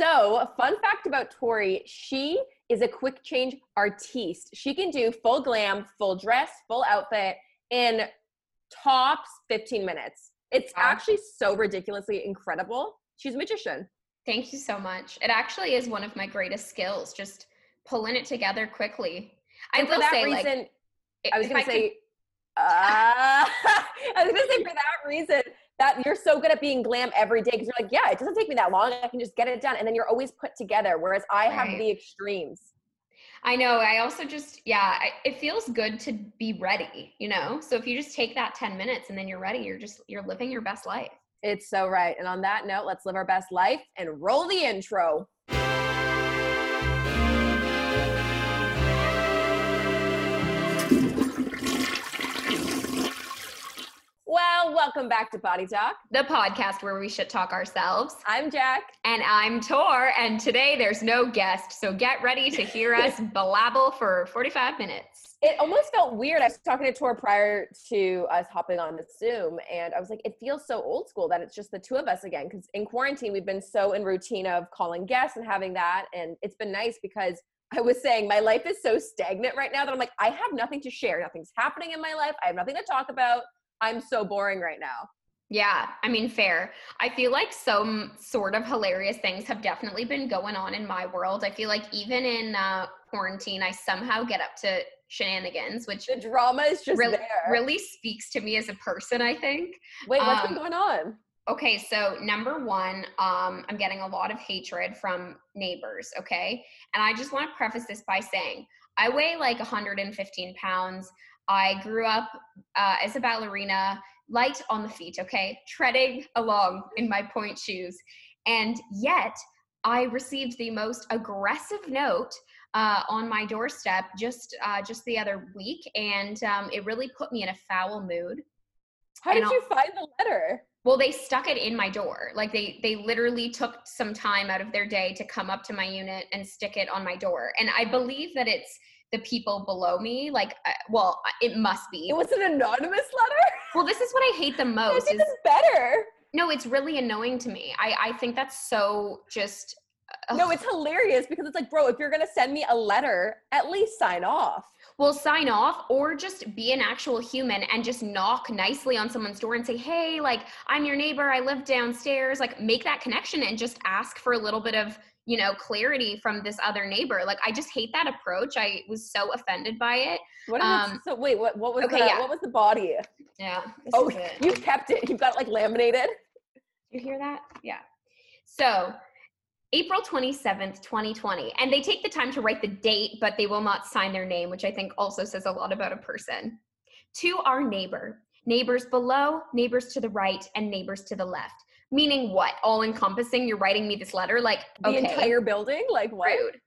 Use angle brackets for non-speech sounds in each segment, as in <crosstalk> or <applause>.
So, fun fact about Tori, she is a quick change artiste. She can do full glam, full dress, full outfit in tops 15 minutes. It's wow. actually so ridiculously incredible. She's a magician. Thank you so much. It actually is one of my greatest skills, just pulling it together quickly. I will say, reason, like, I was going to say, could... uh, <laughs> I was going to say for that reason that you're so good at being glam every day because you're like, yeah, it doesn't take me that long. I can just get it done, and then you're always put together. Whereas I right. have the extremes. I know. I also just, yeah, I, it feels good to be ready, you know? So if you just take that 10 minutes and then you're ready, you're just, you're living your best life. It's so right. And on that note, let's live our best life and roll the intro. Well, welcome back to Body Talk, the podcast where we should talk ourselves. I'm Jack. And I'm Tor. And today there's no guest. So get ready to hear us <laughs> blabble for 45 minutes. It almost felt weird. I was talking to Tor prior to us hopping on the Zoom, and I was like, it feels so old school that it's just the two of us again. Because in quarantine, we've been so in routine of calling guests and having that. And it's been nice because I was saying my life is so stagnant right now that I'm like, I have nothing to share. Nothing's happening in my life. I have nothing to talk about. I'm so boring right now. Yeah, I mean, fair. I feel like some sort of hilarious things have definitely been going on in my world. I feel like even in uh, quarantine, I somehow get up to shenanigans, which the drama is just really, there. really speaks to me as a person. I think. Wait, what's um, been going on? Okay, so number one, um, I'm getting a lot of hatred from neighbors. Okay, and I just want to preface this by saying I weigh like 115 pounds. I grew up uh, as a ballerina, light on the feet, okay, treading along in my pointe shoes. And yet, I received the most aggressive note uh, on my doorstep just uh, just the other week, and um, it really put me in a foul mood. How did you find the letter? Well, they stuck it in my door. Like they they literally took some time out of their day to come up to my unit and stick it on my door. And I believe that it's the people below me like uh, well uh, it must be. It was an anonymous letter? Well this is what i hate the <laughs> most is better. No it's really annoying to me. I i think that's so just ugh. no it's hilarious because it's like bro if you're gonna send me a letter at least sign off. Well sign off or just be an actual human and just knock nicely on someone's door and say hey like i'm your neighbor. I live downstairs. Like make that connection and just ask for a little bit of you know clarity from this other neighbor like i just hate that approach i was so offended by it what um, so wait what, what was okay, the, yeah. what was the body yeah oh <laughs> you kept it you've got it like laminated you hear that yeah so April 27th, 2020. And they take the time to write the date, but they will not sign their name, which I think also says a lot about a person. To our neighbor, neighbors below, neighbors to the right, and neighbors to the left. Meaning what? All encompassing. You're writing me this letter, like the okay. entire building, like what? Rude.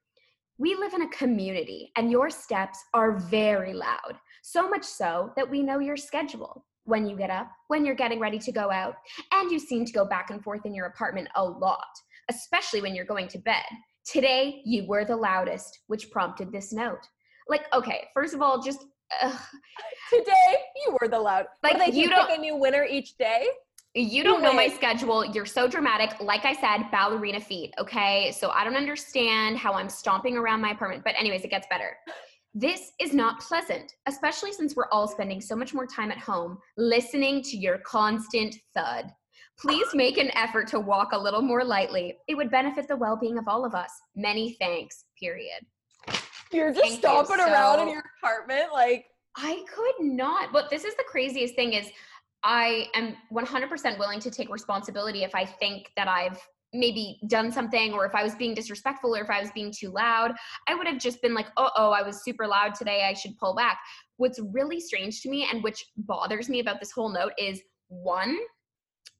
We live in a community, and your steps are very loud. So much so that we know your schedule. When you get up, when you're getting ready to go out, and you seem to go back and forth in your apartment a lot, especially when you're going to bed. Today, you were the loudest, which prompted this note. Like, okay, first of all, just Ugh. <laughs> Today, you were the loud. Like, they you pick a new winner each day. You don't know my schedule. You're so dramatic. Like I said, ballerina feet. Okay. So I don't understand how I'm stomping around my apartment. But, anyways, it gets better. This is not pleasant, especially since we're all spending so much more time at home listening to your constant thud. Please make an effort to walk a little more lightly. It would benefit the well being of all of us. Many thanks, period. You're just Thank stomping you. around so, in your apartment like. I could not. But this is the craziest thing is I am 100% willing to take responsibility if I think that I've maybe done something or if I was being disrespectful or if I was being too loud. I would have just been like, oh, oh, I was super loud today. I should pull back. What's really strange to me and which bothers me about this whole note is one,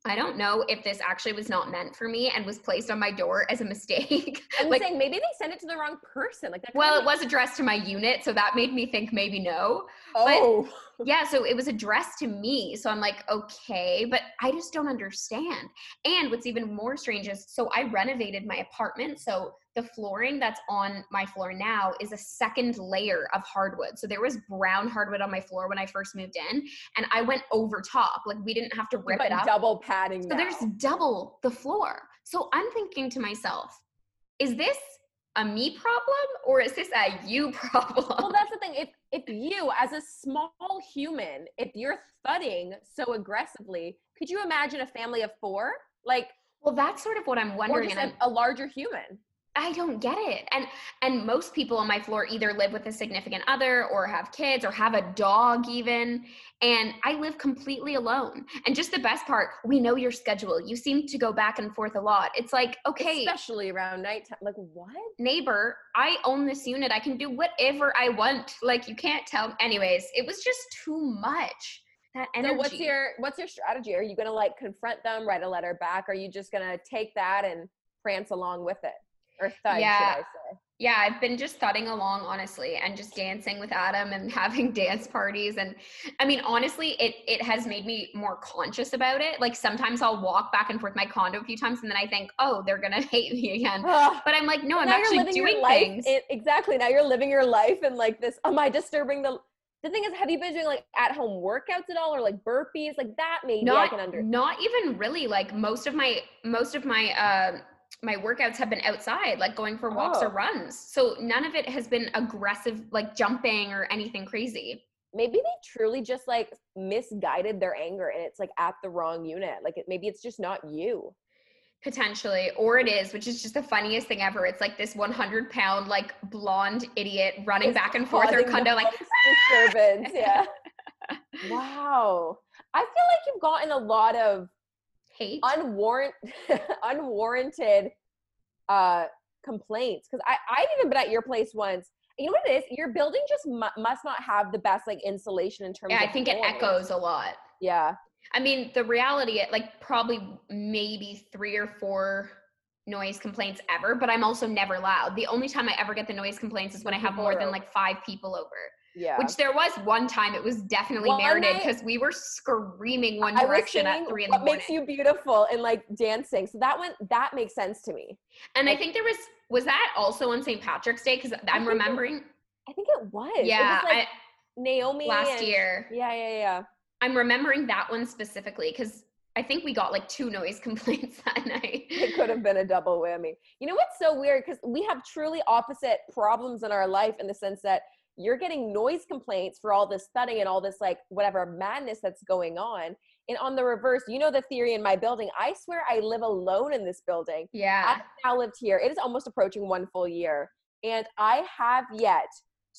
I don't know if this actually was not meant for me and was placed on my door as a mistake. <laughs> I'm like, saying maybe they sent it to the wrong person. Like that. Well, it was addressed to my unit, so that made me think maybe no. Oh. But <laughs> yeah, so it was addressed to me. So I'm like, okay, but I just don't understand. And what's even more strange is so I renovated my apartment. So the flooring that's on my floor now is a second layer of hardwood. So there was brown hardwood on my floor when I first moved in, and I went over top. Like we didn't have to rip it up. Double padding. So now. there's double the floor. So I'm thinking to myself, is this a me problem or is this a you <laughs> problem? Well, that's the thing. If if you, as a small human, if you're thudding so aggressively, could you imagine a family of four? Like, well, that's sort of what I'm or wondering. just and a, a larger human? I don't get it. And and most people on my floor either live with a significant other or have kids or have a dog even. And I live completely alone. And just the best part, we know your schedule. You seem to go back and forth a lot. It's like, okay, Especially around nighttime. Like, what? neighbor, I own this unit. I can do whatever I want. Like you can't tell. Anyways, it was just too much. That energy. So what's your what's your strategy? Are you gonna like confront them, write a letter back? Are you just gonna take that and prance along with it? Or thud, Yeah. should I say? Yeah, I've been just thudding along honestly and just dancing with Adam and <laughs> having dance parties and I mean honestly it it has made me more conscious about it. Like sometimes I'll walk back and forth my condo a few times and then I think, "Oh, they're to <laughs> hate me again." Ugh. But I'm like, "No, I'm actually doing your life things." in- exactly. Now you're living your life and like this. Am I disturbing the? The thing is, have you been doing like at home workouts at all, or like burpees? Like that, maybe I not can under. not even really like most of my most of my uh my workouts have been outside like going for walks or Oh. runs so none of it has been aggressive like jumping or anything crazy Maybe they truly just like misguided their anger, and it's like at the wrong unit. Like it, maybe it's just not you. potentially or it is which is just the funniest thing ever it's like this 100 pound like blonde idiot running It's back and forth her the condo like <laughs> disturbance. Yeah. <laughs> wow. I feel like you've gotten a lot of hate? Unwarrant <laughs> unwarranted uh complaints because i i've even been at your place once. You know what it is? Your building just mu- must not have the best like insulation in terms yeah i think it echoes a lot. Yeah. I mean, the reality, like probably maybe three or four noise complaints ever, but I'm also never loud. The only time I ever get the noise complaints is when I have more than like five people over. Yeah Which there was one time it was definitely One merited because we were screaming one I direction at three in the what morning. makes you beautiful and like dancing so that went that makes sense to me and I think there was was that also on St. Patrick's Day because I'm think it- remembering. i think it was It Yeah, was, like naomi last and- year. yeah yeah yeah I'm remembering that one specifically because I think we got like two noise <laughs> complaints that night. it could have been a double whammy. You know what's so weird? Because we have truly opposite problems in our life in the sense that you're getting noise complaints for all this thudding and all this like whatever madness that's going on. And on the reverse, you know the theory in my building. I swear I live alone in this building. Yeah. I've now lived here. It is almost approaching one full year. And I have yet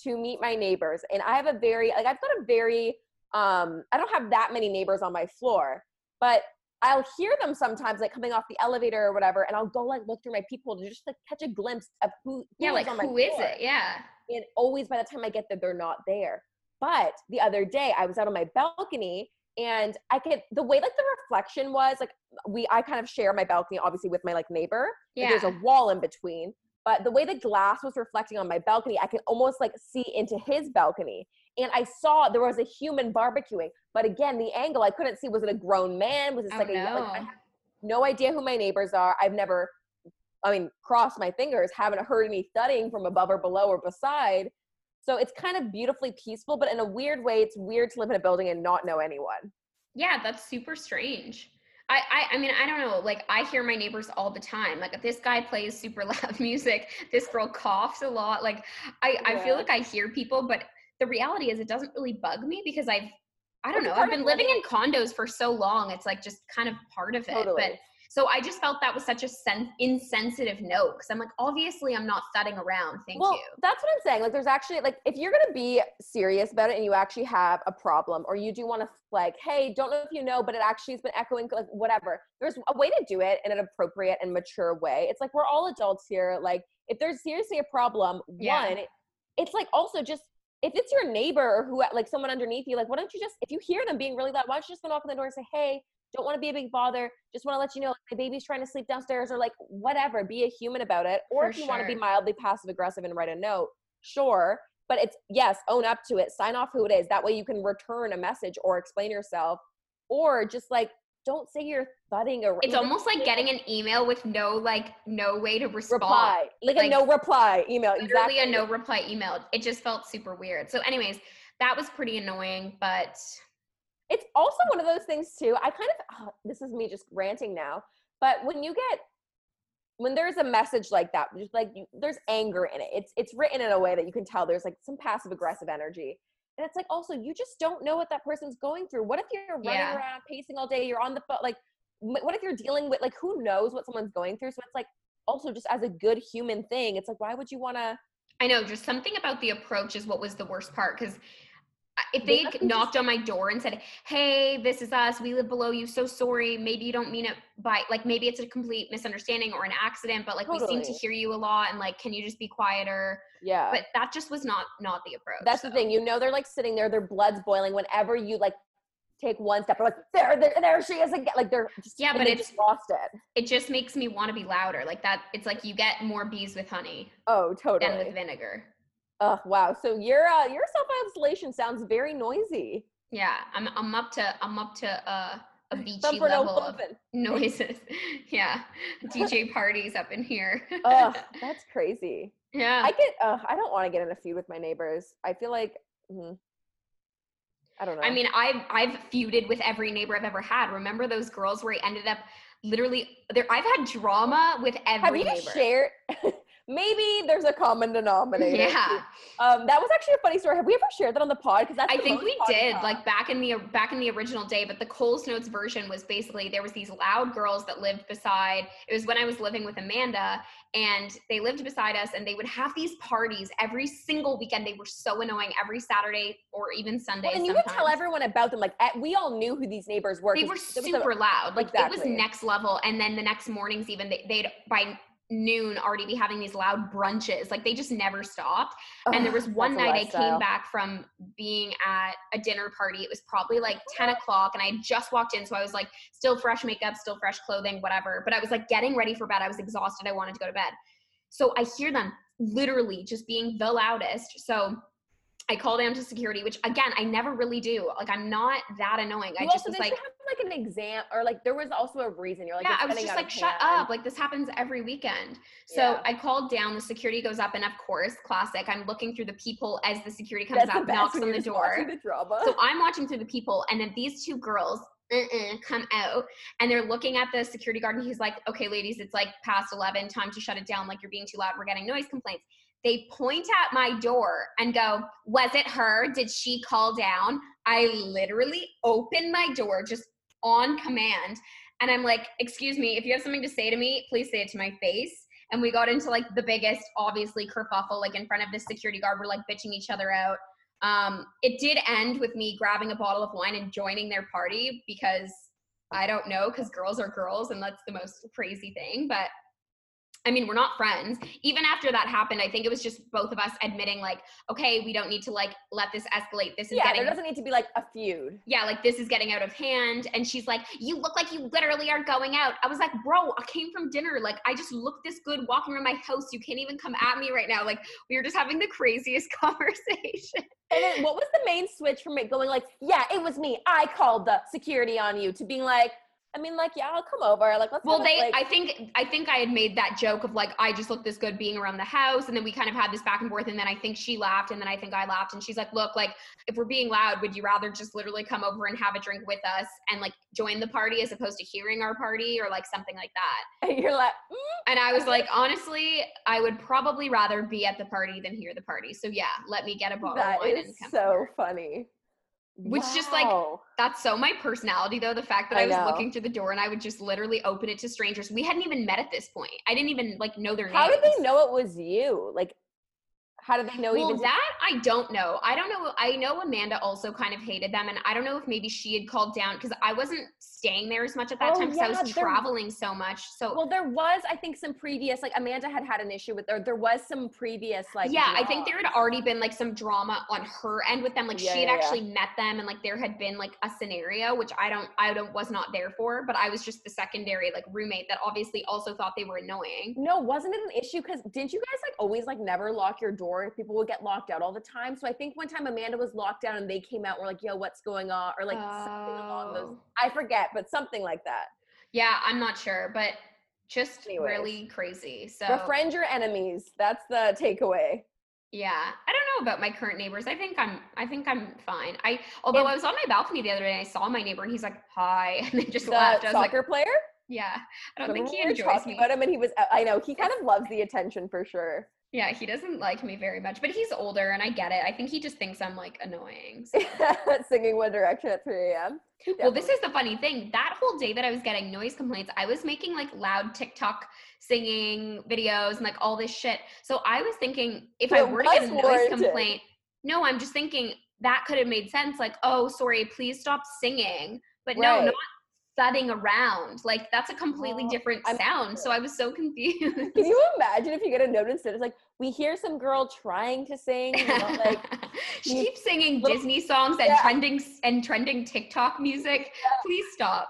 to meet my neighbors. And I have a very like I've got a very um I don't have that many neighbors on my floor, but I'll hear them sometimes like coming off the elevator or whatever, and I'll go like look through my peephole to just like catch a glimpse of who, who yeah, like who is floor. it? Yeah. And always by the time I get there, they're not there. But the other day I was out on my balcony and I could the way like the reflection was like we I kind of share my balcony obviously with my like neighbor. Like, Yeah. there's a wall in between. But the way the glass was reflecting on my balcony, I could almost like see into his balcony. And I saw there was a human barbecuing. But again, the angle I couldn't see was it a grown man? Was this Oh, like a no. like, I have no idea who my neighbors are. I've never I mean, crossed my fingers, haven't heard any thudding from above or below or beside. So it's kind of beautifully peaceful, but in a weird way, it's weird to live in a building and not know anyone. Yeah, that's super strange. I, I I mean I don't know like I hear my neighbors all the time like if this guy plays super <laughs> loud music this girl coughs a lot like I I feel like I hear people but the reality is it doesn't really bug me because I've I don't It's know I've been living living- in condos for so long it's like just kind of part of it Totally. but so I just felt that was such a sen- insensitive note because I'm like obviously I'm not thudding around thank well, you that's what I'm saying. Like, there's actually like, if you're gonna be serious about it and you actually have a problem, or you do want to like, hey, don't know if you know, but it actually has been echoing, like whatever. There's a way to do it in an appropriate and mature way. It's like we're all adults here. Like, if there's seriously a problem, Yeah. one, it's like also just if it's your neighbor or who like someone underneath you, like why don't you just if you hear them being really loud, why don't you just go knock on the door and say, hey, don't want to be a big bother. Just want to let you know my baby's trying to sleep downstairs or like whatever. Be a human about it. Or For if you want to be mildly passive aggressive and write a note, sure. But it's yes, own up to it. Sign off who it is. That way you can return a message or explain yourself. Or just like don't say you're thudding around. it's almost like getting an email with no like no way to respond reply. Like, Like, a no reply email. literally exactly. a no reply email. It just felt super weird. So, anyways, that was pretty annoying, but it's also one of those things too. I kind of oh, this is me just ranting now, but when you get when there's a message like that, just like you, there's anger in it. It's it's written in a way that you can tell there's like some passive aggressive energy. And it's like also you just don't know what that person's going through. What if you're running Yeah. around pacing all day, you're on the phone like what if you're dealing with like who knows what someone's going through? So it's like also just as a good human thing, it's like why would you want to I know, just something about the approach is what was the worst part because if They they must had be just- knocked on my door and said, "Hey, this is us. We live below you. So sorry. Maybe you don't mean it by like maybe it's a complete misunderstanding or an accident, but like we seem to hear you a lot and like can you just be quieter?" yeah. But that just was not not the approach. That's the thing. You know, they're like sitting there, their blood's boiling. Whenever you like take one step, they're like, there, there, there she is again. Like they're just, Yeah, but it's- just lost it. It just makes me want to be louder. Like that it's like you get more bees with honey Oh, than totally. with vinegar. Oh, wow. So your uh, your self isolation sounds very noisy. Yeah, I'm I'm up to I'm up to uh, a <laughs> beachy Thumper no level of <laughs> noises. yeah, DJ <laughs> parties up in here. Ugh, that's crazy. yeah, I get. Uh, I don't want to get in a feud with my neighbors. I feel like. mhm. I don't know. I mean, I've I've feuded with every neighbor I've ever had. Remember those girls where I ended up literally there? I've had drama with every. Neighbor. Have you neighbor. shared? Maybe there's a common denominator. Yeah, Um, that was actually a funny story. Have we ever shared that on the pod? Because that's I think we did like back in the back in the original day. But the Coles Notes version was basically there was these loud girls that lived beside. It was when I was living with Amanda, and they lived beside us, and they would have these parties every single weekend. They were so annoying every Saturday or even Sunday. Well, and you would tell everyone about them. Like at, we all knew who these neighbors were. They were was a- super loud. Like it was next level. And then the next mornings, even they, they'd by noon already be having these loud brunches. Like they just never stopped. and there was one night I came back from being at a dinner party. It was probably like 10 o'clock, and I just walked in. So I was like, still fresh makeup, still fresh clothing, whatever. But I was like getting ready for bed. I was exhausted. I wanted to go to bed. So I hear them literally just being the loudest. So I call down to security, which again, I never really do. Like, I'm not that annoying. I just also was like, you have like an exam or like there was also a reason you're like yeah, I was just like, shut hand. up. Like, this happens every weekend. So Yeah. I called down, the security goes up, and of course, classic, I'm looking through the peephole as the security comes That's up, knocks on the door. The. So I'm watching through the people, and then these two girls uh-uh, come out, and they're looking at the security guard, and he's like, "Okay, ladies, it's like past eleven, time to shut it down. Like you're being too loud. We're getting noise complaints." They point at my door and go, "Was it her? Did she call down?" I literally open my door just on command, and I'm like, "Excuse me, if you have something to say to me, please say it to my face." And we got into like the biggest, obviously, kerfuffle, like in front of the security guard. We're like bitching each other out. Um, it did end with me grabbing a bottle of wine and joining their party because I don't know, because girls are girls, and that's the most crazy thing. But I mean, we're not friends. Even after that happened, I think it was just both of us admitting, like, okay, we don't need to like let this escalate. This is yeah, getting there doesn't need to be like a feud. yeah, like this is getting out of hand. And she's like, You look like you literally are going out. I was like, Bro, I came from dinner. Like, I just look this good walking around my house. You can't even come at me right now. Like, we were just having the craziest <laughs> conversation. And then what was the main switch from it going like, yeah, it was me. I called the security on you to being like, I mean, like, yeah, I'll come over. Like, let's. Well, they, like, I think, I think I had made that joke of like, I just look this good being around the house. And then we kind of had this back and forth. And then I think she laughed. And then I think I laughed. And she's like, Look, like, if we're being loud, would you rather just literally come over and have a drink with us and like join the party as opposed to hearing our party or like something like that? <laughs> and you're like, mm, And I was like, honestly, I would probably rather be at the party than hear the party. So yeah, let me get a bottle that is so over. funny. Which just, like, That's so my personality though. The fact that I I, was know. looking through the door and I would just literally open it to strangers. We hadn't even met at this point. I didn't even like know their name. How names. did they know it was you? Like, how did they know Well, even? that I don't know. I don't know. I know Amanda also kind of hated them, and I don't know if maybe she had called down because I wasn't staying there as much at that Oh, time because I yeah, was there- traveling so much. So well, there was, I think, some previous like Amanda had had an issue with, or there was some previous like. yeah, I think there had already been like some drama on her end with them. Like Yeah, she had yeah, actually met them, and like there had been like a scenario which I don't, I don't was not there for, but I was just the secondary like roommate that obviously also thought they were annoying. No, wasn't it an issue? Because didn't you guys like always like never lock your door? People would get locked out all the time. So I think one time Amanda was locked down and they came out and were like, yo, what's going on? Or like something along those. Oh. I forget, but something like that. Yeah, I'm not sure, but just Anyways. really crazy. So Befriend your enemies. That's the takeaway. Yeah, I don't know about my current neighbors. I think I'm I think I'm fine. I although I was on my balcony the other day and I saw my neighbor and he's like, "Hi," <laughs> and then just The laughed. I was like, soccer player? Yeah, I don't Remember think he enjoys me. about him, and he was. I know he kind of <laughs> loves the attention for sure. Yeah, he doesn't like me very much, but he's older, and I get it. I think he just thinks I'm like annoying. so- <laughs> Singing One Direction at 3 a.m. Well, this is the funny thing. That whole day that I was getting noise complaints, I was making like loud TikTok singing videos and like all this shit. So I was thinking if I were to get a noise warranted. complaint, no, I'm just thinking that could have made sense. Like, oh, sorry, please stop singing. But no, Right. not thudding around. Like that's a completely Oh, different I'm sound. So I was so confused. Can you imagine if you get a notice that it's like we hear some girl trying to sing, <laughs> you know, like she keeps singing little- Disney songs and Yeah. trending and trending TikTok music. Please stop.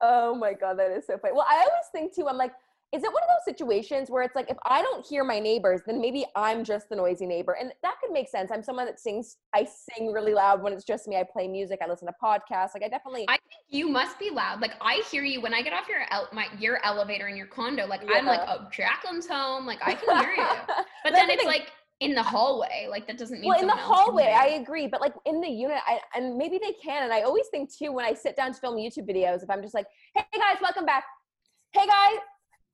oh my god, that is so funny. Well, I always think too. I'm like, is it one of those situations where it's like if I don't hear my neighbors, then maybe I'm just the noisy neighbor, and that could make sense. I'm someone that sings. I sing really loud when it's just me. I play music. I listen to podcasts. Like I definitely. I think you must be loud. Like I hear you when I get off your el- my your elevator in your condo. Like I'm like, Yeah. oh, Jacqueline's home. Like I <laughs> can hear you. <laughs> But then the it's like in the hallway. Like that doesn't mean. well in the someone else can hallway i agree but like in the unit I, and maybe they can and i always think too when i sit down to film youtube videos if i'm just like hey guys welcome back hey guys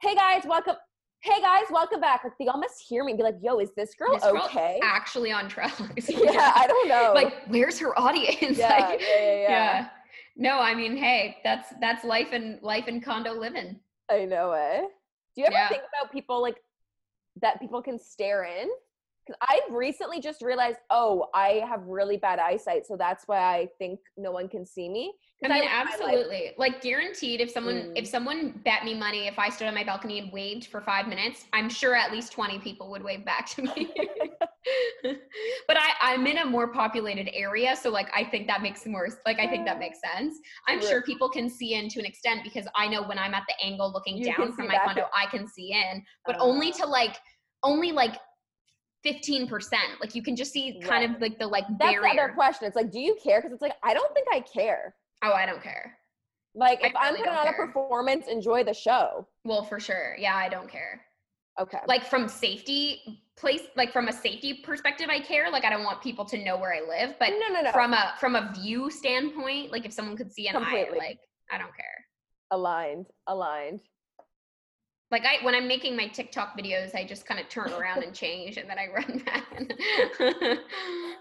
hey guys welcome hey guys welcome back like they almost hear me and be like yo is this girl This girl okay actually on drugs. <laughs> yeah i don't know <laughs> like where's her audience? yeah, <laughs> like, yeah, yeah, yeah. No, I mean, hey, that's that's life and life in condo living. i know eh do you ever Yeah. think about people like that people can stare in i've recently just realized oh i have really bad eyesight so that's why i think no one can see me I mean, life- absolutely. Like guaranteed, if someone Mm. if someone bet me money, if I stood on my balcony and waved for five minutes, I'm sure at least twenty people would wave back to me. <laughs> but I I'm in a more populated area, so like I think that makes more like I think that makes sense. I'm sure people can see in to an extent because I know when I'm at the angle looking You down from my condo. I can see in, but only Ah. to like only like. 15% like you can just see kind of like the like That's the other question. It's like, do you care? Because it's like, I don't think I care. oh i don't care Like, I if I'm really putting on care. a performance, enjoy the show. well for sure yeah i don't care Okay. like from safety place like from a safety perspective i care like i don't want people to know where i live but no, no, no. from a from a view standpoint like if someone could see an eye like i don't care aligned, aligned. Like i when i'm making my tiktok videos i just kind of turn around and change and then i run back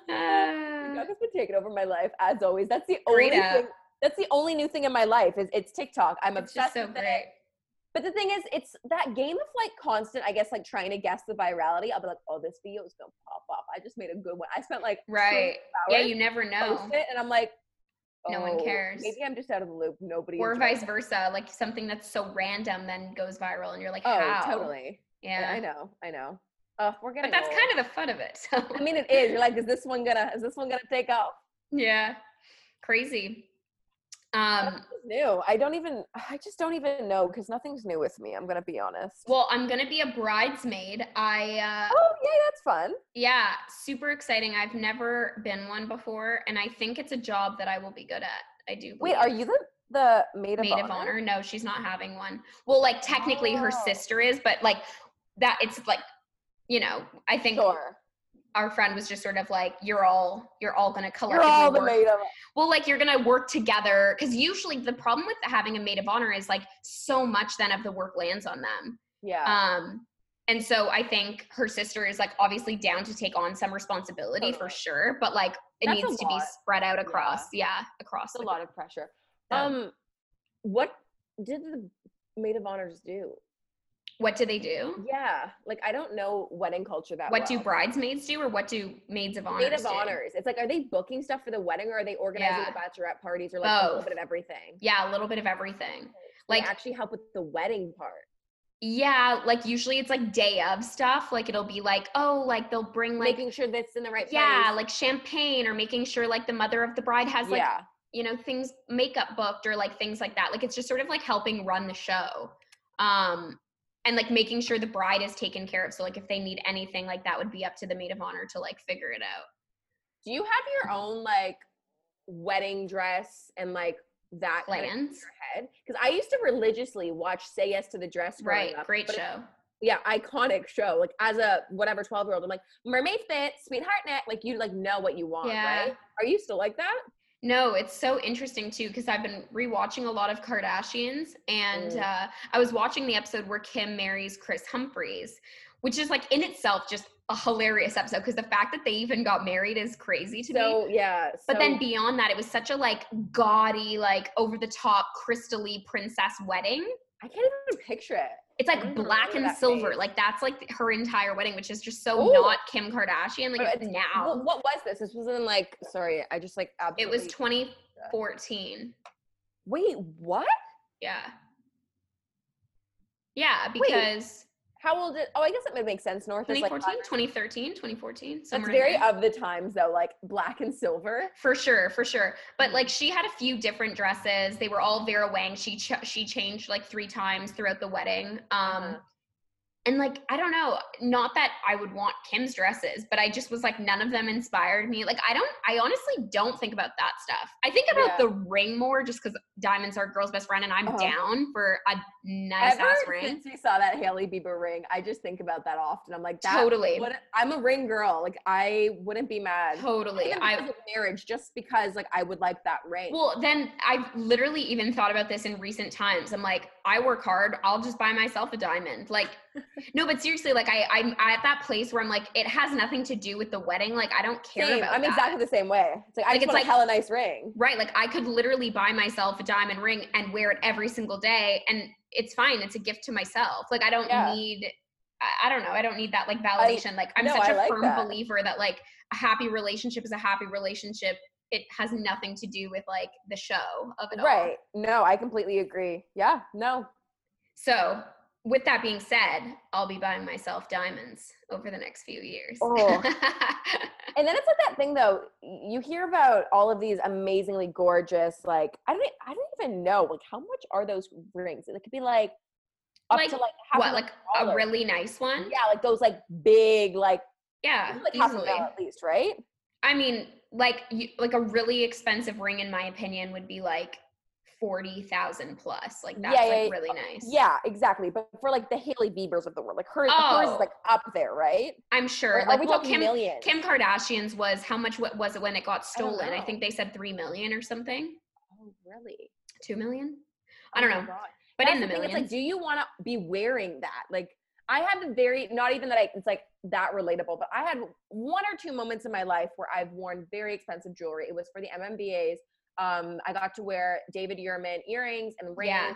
Uh, has been taking over my life as always. That's the only thing. That's the only new thing in my life is it's TikTok. I'm it's obsessed just so with it. But the thing is, it's that game of like constant, I guess, like trying to guess the virality. I'll be like, oh, this video is gonna pop off. I just made a good one. I spent like right yeah you never know it, and I'm like, No one oh, cares. Maybe I'm just out of the loop. Nobody. or vice it. versa like something that's so random then goes viral and you're like Oh, how totally. yeah Yeah, I know. I know. Uh, we're getting. but that's old. kind of the fun of it <laughs> so I mean, it is. You're like, is this one gonna? Is this one gonna take off? yeah crazy um new. I don't even. <sighs> I just don't even know because nothing's new with me. I'm gonna be honest. well i'm gonna be a bridesmaid i uh oh yeah, that's fun. yeah super exciting i've never been one before and i think it's a job that i will be good at i do Wait, are you the the maid of maid honor? of honor no she's not having one well like technically her Oh. sister is but like that it's like you know i think Sure. Our friend was just sort of like you're all you're all gonna You're collectively all the work maid of. well like you're gonna work together because usually the problem with having a maid of honor is like so much then of the work lands on them Yeah. um and so i think her sister is like obviously down to take on some responsibility for sure but like it That's needs to be spread out across yeah, across It's a lot of pressure. Yeah. Um, what did the maid of honors do? What do they do Yeah, like I don't know wedding culture that what do bridesmaids do or what do maids of honor Maid of honors. It's like, are they booking stuff for the wedding, or are they organizing Yeah. the bachelorette parties, or like a little bit of everything? yeah a little bit of everything Like Like- actually help with the wedding part. yeah like usually it's like day of stuff like it'll be like oh like they'll bring like making sure that's in the right yeah place. like champagne or making sure like the mother of the bride has like yeah, you know things makeup booked or like things like that like it's just sort of like helping run the show um and like making sure the bride is taken care of so like if they need anything like that would be up to the maid of honor to like figure it out Do you have your own like wedding dress and like that kind of in your head? Because I used to religiously watch Say Yes to the Dress. right up, great show yeah, iconic show. Like as a whatever twelve year old, I'm like mermaid fit, sweetheart neck. Like you like know what you want, Yeah. right? Are you still like that? No, it's so interesting too because I've been rewatching a lot of Kardashians, and Mm. uh, I was watching the episode where Kim marries Kris Humphries, which is like in itself just a hilarious episode because the fact that they even got married is crazy to me. So yeah. But then beyond that, it was such a like gaudy, like over the top, crystally princess wedding. I can't even picture it. It's like black and silver. phase. Like that's like her entire wedding, which is just so Ooh. not Kim Kardashian. Like it's it's- now. What, what was this? This was in like. Sorry, I just like it was 2014. Wait, what? Yeah. Yeah, because How old? Did, oh, I guess it would make sense. North is like 2014, 2013, 2014. That's very of the times though, like black and silver. For sure, for sure. Mm. But like she had a few different dresses. They were all Vera Wang. She ch- she changed like three times throughout the wedding. Um Uh-huh. And like I don't know, not that I would want Kim's dresses, but I just was like none of them inspired me. Like I don't I honestly don't think about that stuff. I think about Yeah. the ring more just cuz diamonds are a girl's best friend and I'm Uh-huh. down for a nice Ever ass ring. since we saw that Hailey Bieber ring, I just think about that often. I'm like, Totally. would- I'm a ring girl. Like I wouldn't be mad. Totally. I because marriage, just because like I would like that ring. Well, then I've literally even thought about this in recent times. I'm like, I work hard. I'll just buy myself a diamond. Like, no, but seriously, like I, I'm at that place where I'm like, it has nothing to do with the wedding. Like, I don't care Same. about I'm that. exactly the same way. It's like I Like, just it's want like- a hella nice ring. right. Like, I could literally buy myself a diamond ring and wear it every single day, and it's fine. It's a gift to myself. Like, I don't Yeah. need. I, I don't know. I don't need that like validation. like, I'm no, such a like firm that. believer that like a happy relationship is a happy relationship. It has nothing to do with like the show of it all. Right. No, I completely agree. Yeah. No. So, with that being said, I'll be buying myself diamonds over the next few years. Oh. <laughs> And then it's like that thing though. You hear about all of these amazingly gorgeous, like I don't, I don't even know, like how much are those rings? It could be like up Like, to like what, a like a really nice one? yeah, like those like big, like Yeah, like half a easily. at least, right? I mean, like you, like a really expensive ring, in my opinion, would be like forty thousand plus. Like that's Yeah, like yeah, yeah. really nice. Yeah, exactly. But for like the Hailey Bieber's of the world, like hers, hers Oh. is like up there, right? I'm sure. Are like, we well, Kim, millions? Kim Kardashian's was how much? What was it when it got stolen? I, know. think they said three million or something. Oh, really? Two million? I Oh don't my know, but That's in the thing, millions. It's like, do you want to be wearing that? Like, I have a very not even that I it's like that relatable, but I had one or two moments in my life where I've worn very expensive jewelry. It was for the MMVAs. Um, I got to wear David Yurman earrings and rings yeah.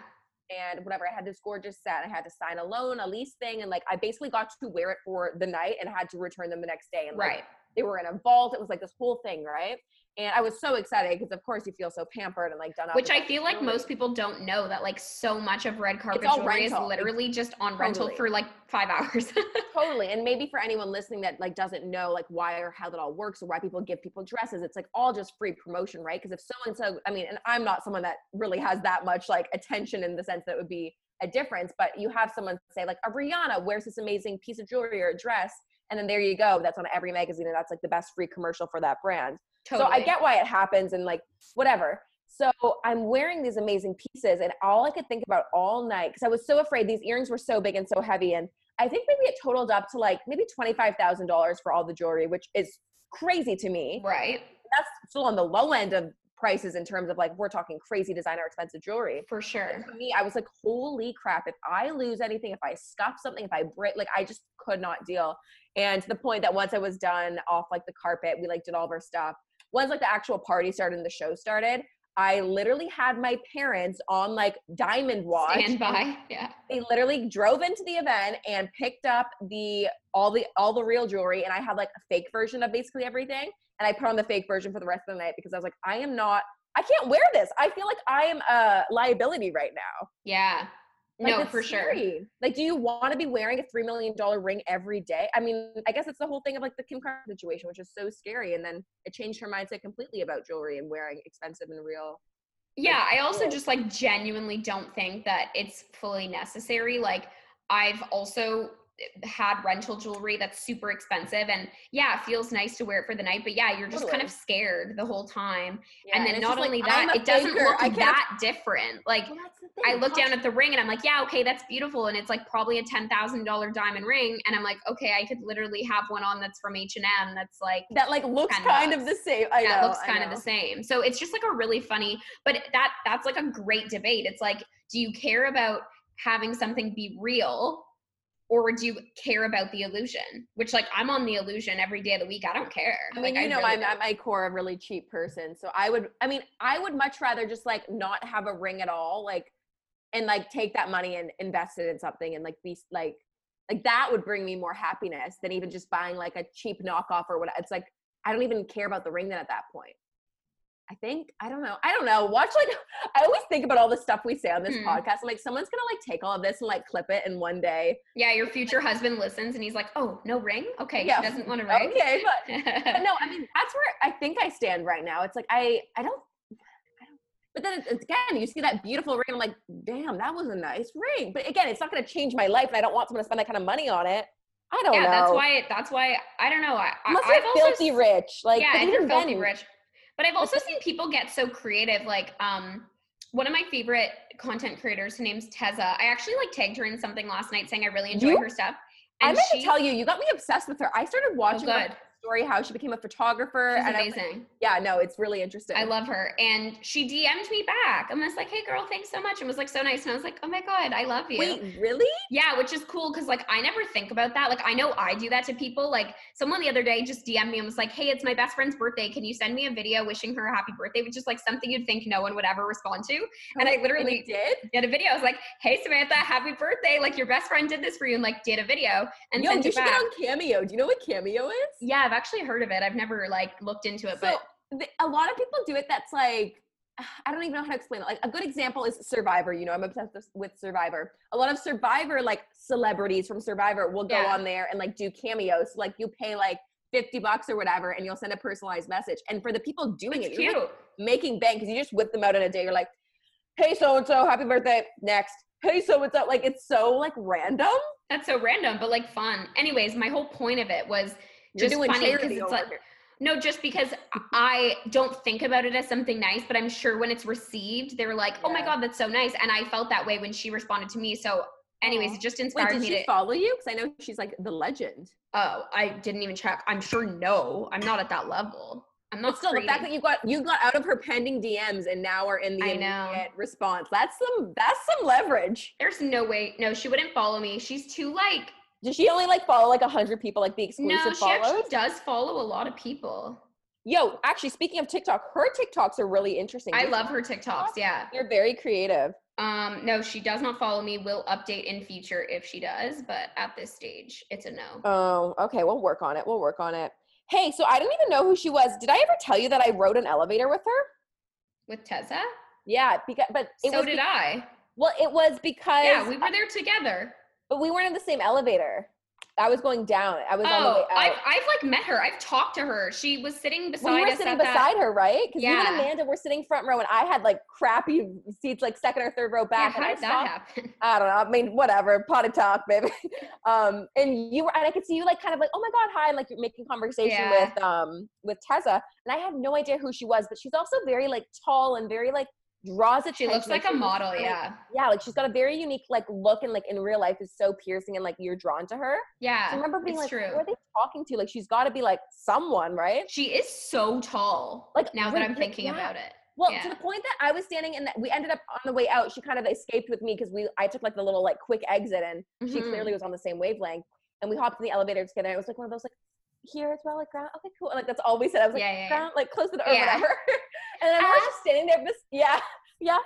and whatever. I had this gorgeous set. I had to sign a loan, a lease thing, and like I basically got to wear it for the night and had to return them the next day. And like, Right. they were in a vault. It was like this whole thing, right? And I was so excited because, of course, you feel so pampered and like done up. Which I feel like most people don't know that like so much of red carpet jewelry rental. is literally just on rental Totally. for like five hours. <laughs> totally and maybe for anyone listening that like doesn't know like why or how that all works or why people give people dresses it's like all just free promotion right because if so and so i mean and i'm not someone that really has that much like attention in the sense that it would be a difference but you have someone say like a rihanna wears this amazing piece of jewelry or a dress and then there you go that's on every magazine and that's like the best free commercial for that brand totally. so I get why it happens and like whatever. So I'm wearing these amazing pieces and all I could think about all night because I was so afraid these earrings were so big and so heavy. And I think maybe it totaled up to like maybe $25,000 for all the jewelry, which is crazy to me. right That's still on the low end of prices in terms of like we're talking crazy designer expensive jewelry. for sure. For me, I was like, holy crap, if I lose anything, if I scuff something, if I break, like I just could not deal. And to the point that once I was done off like the carpet, we like did all of our stuff. Once like the actual party started and the show started, I literally had my parents on like diamond watch. Stand by. Yeah. They literally drove into the event and picked up the all the all the real jewelry, and I had like a fake version of basically everything. And I put on the fake version for the rest of the night because I was like, I am not. I can't wear this. I feel like I am a liability right now. Yeah. Like, no, for sure. Like, do you want to be wearing a three million dollar ring every day? I mean, I guess it's the whole thing of like the Kim Kardashian situation, which is so scary. And then it changed her mindset completely about jewelry and wearing expensive and real. Yeah, I also cool. just like genuinely don't think that it's fully necessary. Like I've also had rental jewelry that's super expensive and yeah it feels nice to wear it for the night but yeah you're just kind of scared the whole time Yeah, and then it's not just like, only that it doesn't look that different like Well, I look down at the ring and I'm like, yeah, okay, that's beautiful, and it's like probably a ten thousand dollar diamond ring, and I'm like, okay, I could literally have one on that's from H and M that's like that like looks 10 kind of the same. I that know. looks kind of the same. So it's just like a really funny, but that that's like a great debate. It's like, do you care about having something be real? Or do you care about the illusion? Which, like, I'm on the illusion every day of the week. I don't care. I mean, like, you know, really I'm don't. at my core a really cheap person. So I would, I mean, I would much rather just like not have a ring at all, like, and like take that money and invest it in something and like be like, like that would bring me more happiness than even just buying like a cheap knockoff or what. It's like, I don't even care about the ring then at that point. I think, I don't know. I don't know. Watch like, <laughs> I always think about all the stuff we say on this Hmm. podcast. I'm like, someone's to like take all of this and like clip it in one day. yeah, your future husband listens and he's like, oh, no ring? Okay, Yeah. she doesn't want a ring. Okay. But <laughs> but no, I mean that's where I think I stand right now. It's like I I don't. I don't but then it's, again, you see that beautiful ring. I'm like, damn, that was a nice ring. But again, it's not going to change my life, and I don't want someone to spend that kind of money on it. I don't know. yeah, know. that's why. That's why I don't know. I, I- Unless I've you're also filthy s- rich, like yeah, and you're filthy rich. But I've also seen people get so creative. Like, um, one of my favorite content creators, her name's Tessa. I actually like tagged her in something last night, saying I really enjoy You- her stuff. And I meant she, to tell you, you got me obsessed with her. I started oh, watching her good. Story how she became a photographer. She's and was like, amazing. yeah, no, it's really interesting. I love her. And she DM'd me back. I'm just like, hey girl, thanks so much. And was like so nice. And I was like, oh my God, I love you. Wait, really? Yeah, which is cool because like I never think about that. Like I know I do that to people. Like someone the other day just DM'd me and was like, "Hey, it's my best friend's birthday. Can you send me a video wishing her a happy birthday?" Which is like something you'd think no one would ever respond to. And I literally did. did a video. I was like, "Hey Samantha, happy birthday! Like your best friend did this for you," and like did a video and Yo, sent you it should back. get on Cameo. Do you know what Cameo is? yeah, I've actually heard of it. I've never like looked into it, So but the, a lot of people do it. That's like <sighs> I don't even know how to explain it. Like a good example is Survivor. You know, I'm obsessed with- Survivor. A lot of Survivor like celebrities from Survivor will go Yeah. on there and like do cameos. Like you pay like 50 bucks or whatever, and you'll send a personalized message. And for the people doing it, you're cute. like, making bank because you just whip them out in a day. You're like, hey, so and so, happy birthday. Next. Hey, so and so. Like it's so like random. That's so random, but like fun. Anyways, my whole point of it was Just doing funny 'cause charity it's like- No, just because I don't think about it as something nice, but I'm sure when it's received, they're like, "Oh my god, that's so nice." And I felt that way when she responded to me. So, anyways, it just Wait, inspired did me she to. follow you? Because I know she's like the legend. Oh, I didn't even check. I'm sure no, I'm not at that level. I'm not But still, the fact that you got you got out of her pending DMs and now are in the immediate response. That's some that's some leverage. There's no way. No, she wouldn't follow me. She's too like. Does she only like follow like a hundred people, like the exclusive No, she follows? actually does follow a lot of people. Yo, actually, speaking of TikTok, her TikToks are really interesting. I love her TikToks. Yeah. They're very creative. Um, no, she does not follow me. We'll update in future if she does, but at this stage, it's a no. Oh, okay. We'll work on it. We'll work on it. Hey, so I didn't even know who she was. Did I ever tell you that I rode an elevator with her? With Tessa? Yeah, because but it so was did be- I. well, it was because Yeah, we were there together. But we weren't in the same elevator. I was going down. I was on the way Oh, out. I've, I've like met her. I've talked to her. She was sitting beside you were sitting at that- beside her, right? Because you Yeah. and Amanda were sitting front row, and I had like crappy seats, like second or third row Yeah, back. how and I that saw- happen? <laughs> I don't know. I mean, whatever. Potty talk, baby. <laughs> Um, and you were, and I could see you like kind of like, oh my god, hi, and like you're making conversation Yeah. with um with Tessa, and I had no idea who she was, but she's also very like tall and very like draws attention. She looks like a model, really- yeah. Yeah, like she's got a very unique like look, and like in real life is so piercing, and like you're drawn to her. Yeah, So I remember being like, true. who are they talking to? Like she's got to be like someone, right? She is so tall. Like, now that I'm thinking yeah. about it. Well, Yeah. to the point that I was standing and that we ended up on the way out. She kind of escaped with me because we I took like the little like quick exit and she Mhm. clearly was on the same wavelength. And we hopped in the elevator together. It was like one of those like here as well, like ground. Okay, cool. And like that's all we said. I was like Yeah, yeah, ground, like close to the or whatever. <laughs> and then I was just standing there. This yeah, <laughs> yeah.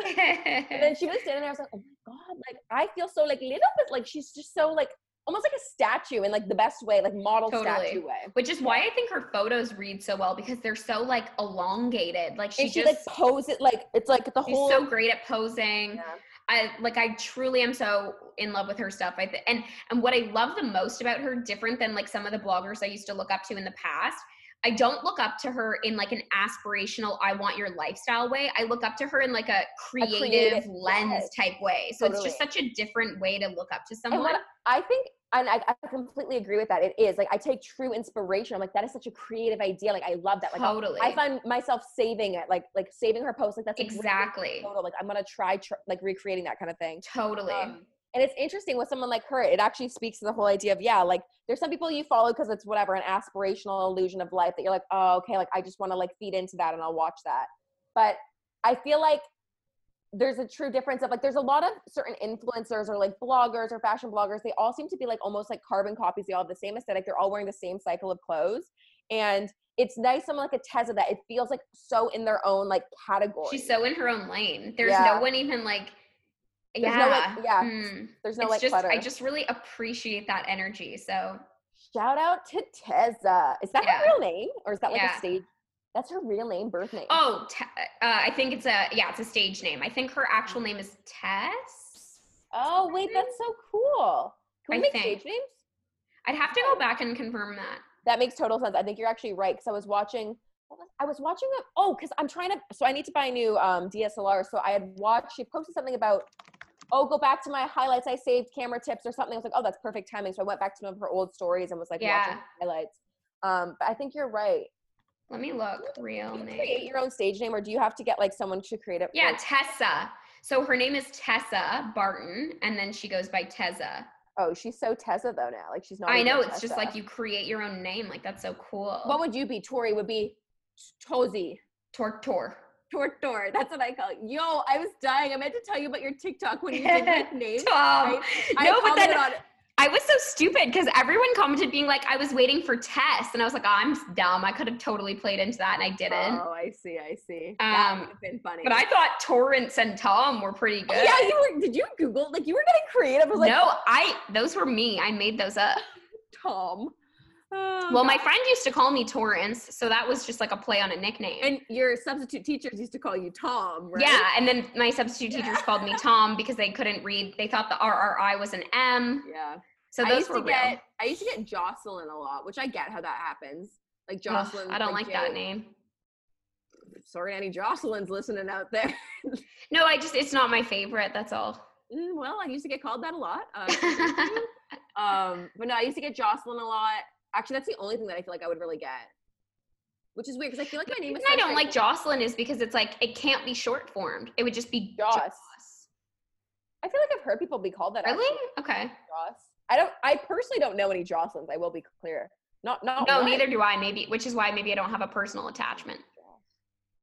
Okay. and then she was <laughs> standing there. I was like, oh my god, like I feel so like little bit like she's just so like almost like a statue in like the best way, like model Totally. statue way. Which is why I think her photos read so well because they're so like elongated. Like she and she just like pose it like it's like the she's whole. She's so great at posing. Yeah. I like I truly am so in love with her stuff. I th- and and what I love the most about her, different than like some of the bloggers I used to look up to in the past, I don't look up to her in like an aspirational, I want your lifestyle way. I look up to her in like a creative, creative- lens yes. type way. So it's just such a different way to look up to someone. I think, and I, I completely agree with that. It is like I take true inspiration. I'm like, that is such a creative idea. Like I love that. Like totally. I find myself saving it, like like saving her post. Like that's a good exactly. photo. Like I'm gonna try tr- like recreating that kind of thing. Totally. Um, and it's interesting with someone like her. It actually speaks to the whole idea of yeah, like there's some people you follow because it's whatever an aspirational illusion of life that you're like, oh okay, like I just want to like feed into that and I'll watch that. But I feel like there's a true difference of like there's a lot of certain influencers or like bloggers or fashion bloggers they all seem to be like almost like carbon copies they all have the same aesthetic they're all wearing the same cycle of clothes and it's nice someone like a Tessa that it feels like so in their own like category She's so in her own lane. There's Yeah. no one even like There's yeah. no, like- yeah, Mm. there's no it's like just clutter I just really appreciate that energy. So shout out to Tessa is that Yeah. her real name or is that like Yeah. a stage that's her real name birth name oh, Te- uh, I think it's a yeah, it's a stage name. I think her actual name is Tess. oh wait that's so cool can we I make think. stage names I'd have to go back and confirm that. That makes total sense. I think you're actually right because I was watching. was- I was watching a oh because I'm trying to so I need to buy a new um, DSLR. So I had watched. She posted something about oh go back to my highlights I saved camera tips or something. I was like oh that's perfect timing. So I went back to some of her old stories and was like watching Yeah. highlights. Um, but I think you're right. Let me look. Real you create your own stage name or do you have to get like someone to create it? Yeah, Tessa. So her name is Tessa Barton, and then she goes by Tessa. Oh, she's so Tessa though now. Like she's not. I know it's just like you create your own name. Like that's so cool. What would you be? Tori would be Tozy. Tor Tor. Tortor. That's what I call it. Yo, I was dying. I meant to tell you about your TikTok when you did that <laughs> name. Tom. I no, but then on it. I was so stupid because everyone commented being like, I was waiting for Tess. And I was like, oh, I'm dumb. I could have totally played into that and I didn't. Oh, I see. I see. that Um, would have been funny. But I thought Torrance and Tom were pretty Oh, good. yeah, you were. Did you Google? Like you were getting creative. I was like, no, I those were me. I made those up. <laughs> Tom. Oh, Well, my friend used to call me Torrance, so that was just like a play on a nickname. and your substitute teachers used to call you Tom, right? Yeah, and then my substitute teachers called me <laughs> Tom because they couldn't read. They thought the RRI was an M. Yeah. So I those used were to real. get. I used to get Jocelyn a lot, which I get how that happens. Like Ugh, Jocelyn. I don't like that name. Sorry, any Jocelyn's listening out there. <laughs> No, I just it's not my favorite. That's all. Mm, well, I used to get called that a lot. Uh, so thank you. um, but no, I used to get Jocelyn a lot. Actually, that's the only thing that I feel like I would really get, which is weird because I feel like my name is. I don't like Jocelyn is because it's like it can't be short formed. It would just be Joss. Joss. I feel like I've heard people be called that. Really? actually, Okay. Joss. I don't. I personally don't know any Jocelyns. I will be clear. Not not. No, one. neither do I. Maybe, which is why maybe I don't have a personal attachment.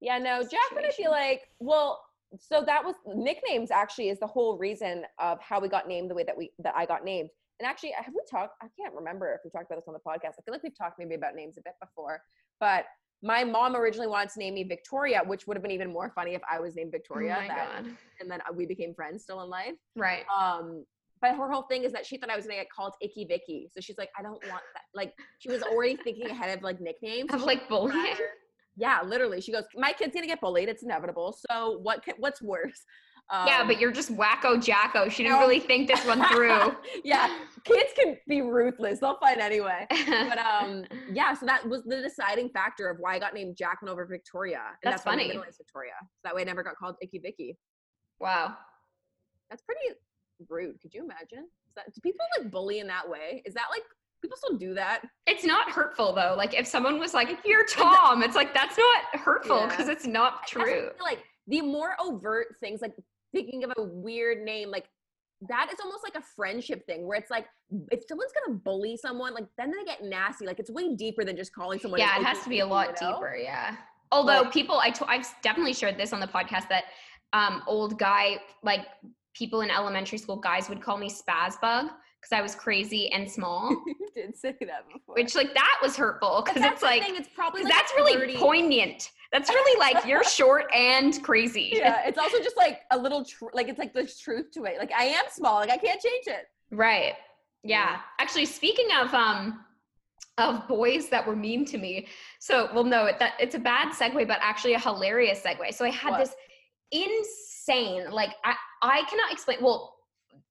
Yeah, no, Jacqueline. I feel like well, so that was nicknames. Actually, is the whole reason of how we got named the way that we that I got named. And actually, have we talked? I can't remember if we talked about this on the podcast. I feel like we've talked maybe about names a bit before, but my mom originally wanted to name me Victoria, which would have been even more funny if I was named Victoria. oh my that- god. And then uh, we became friends still in life. Right. Um, but her whole thing is that she thought I was gonna get called Icky Vicky. So she's like, I don't want that. Like she was already thinking ahead of like nicknames. Of like bullying. Yeah, literally. She goes, My kid's gonna get bullied. It's inevitable. So what? ca- What's worse? Yeah, Um, but you're just wacko jacko. She didn't really think this one through. <laughs> yeah, kids can be ruthless. They'll fight anyway. <laughs> But um, yeah. So that was the deciding factor of why I got named Jacqueline over Victoria. And That's why my funny. middle name's Victoria. So that way I never got called Icky Vicky. wow. That's pretty rude. Could you imagine? Is that, do people like bully in that way? Is that like people still do that? It's not hurtful though. Like if someone was like, "You're <laughs> Tom," it's like that's not hurtful Yeah. because it's not That's true. like the more overt things, like thinking of a weird name, like that is almost like a friendship thing where it's like if someone's gonna bully someone, like then they get nasty. Like it's way deeper than just calling someone. Yeah, it has to be a lot you know? deeper. Yeah. Although But- people, I I've definitely shared this on the podcast that um, old guy, like people in elementary school, guys would call me spaz bug because I was crazy and small. <laughs> you did say that before. which like that was hurtful because it's like thing, it's probably like that's really flirty. poignant. That's really like you're <laughs> short and crazy. Yeah, it's also just like a little tr- like it's like the truth to it. Like I am small, like I can't change it. Right. Yeah. Yeah. Actually, speaking of um of boys that were mean to me. So, well, no, it, that it's a bad segue, but actually a hilarious segue. So I had What? this insane, like I I cannot explain. Well,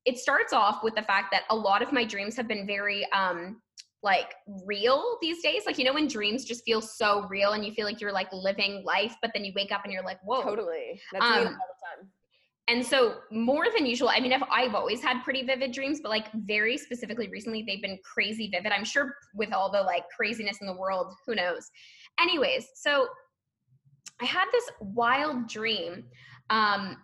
it starts off with the fact that a lot of my dreams have been very um like real these days. Like, you know, when dreams just feel so real and you feel like you're like living life, but then you wake up and you're like, whoa. Totally. That's me Um, all the time. And so more than usual, I mean, I've, I've always had pretty vivid dreams, but like very specifically recently, they've been crazy vivid. I'm sure with all the like craziness in the world, who knows? Anyways, so I had this wild dream. Um,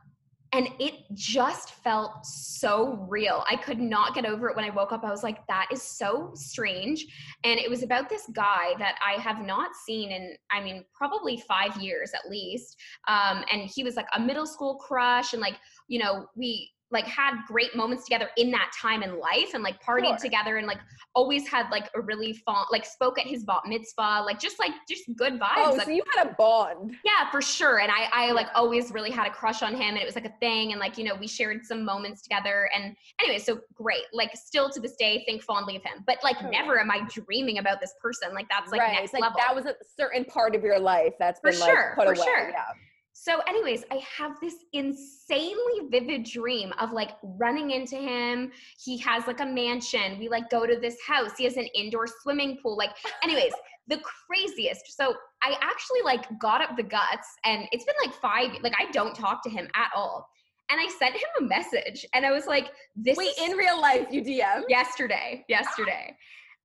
and it just felt so real. I could not get over it when I woke up. I was like, that is so strange. And it was about this guy that I have not seen in, I mean, probably five years at least. Um, and he was like a middle school crush. And like, you know, we like had great moments together in that time in life and like partied Sure. together and like always had like a really fun, like spoke at his bar mitzvah, like just like just good vibes. Oh, Like, so you had a bond. yeah, for sure. And I, I like always really had a crush on him and it was like a thing. And like, you know, we shared some moments together. And anyway, so great. Like still to this day, think fondly of him. But like never am I dreaming about this person. Like that's like right. next like level. that was a certain part of your life that's For been sure, like put for away. sure. Yeah. So, anyways, I have this insanely vivid dream of like running into him. He has like a mansion. We like go to this house. He has an indoor swimming pool. Like, anyways, <laughs> the craziest. So, I actually like got up the guts, and it's been like five. Like, I don't talk to him at all. And I sent him a message, and I was like, "This Wait, is in real life, you DM? yesterday yesterday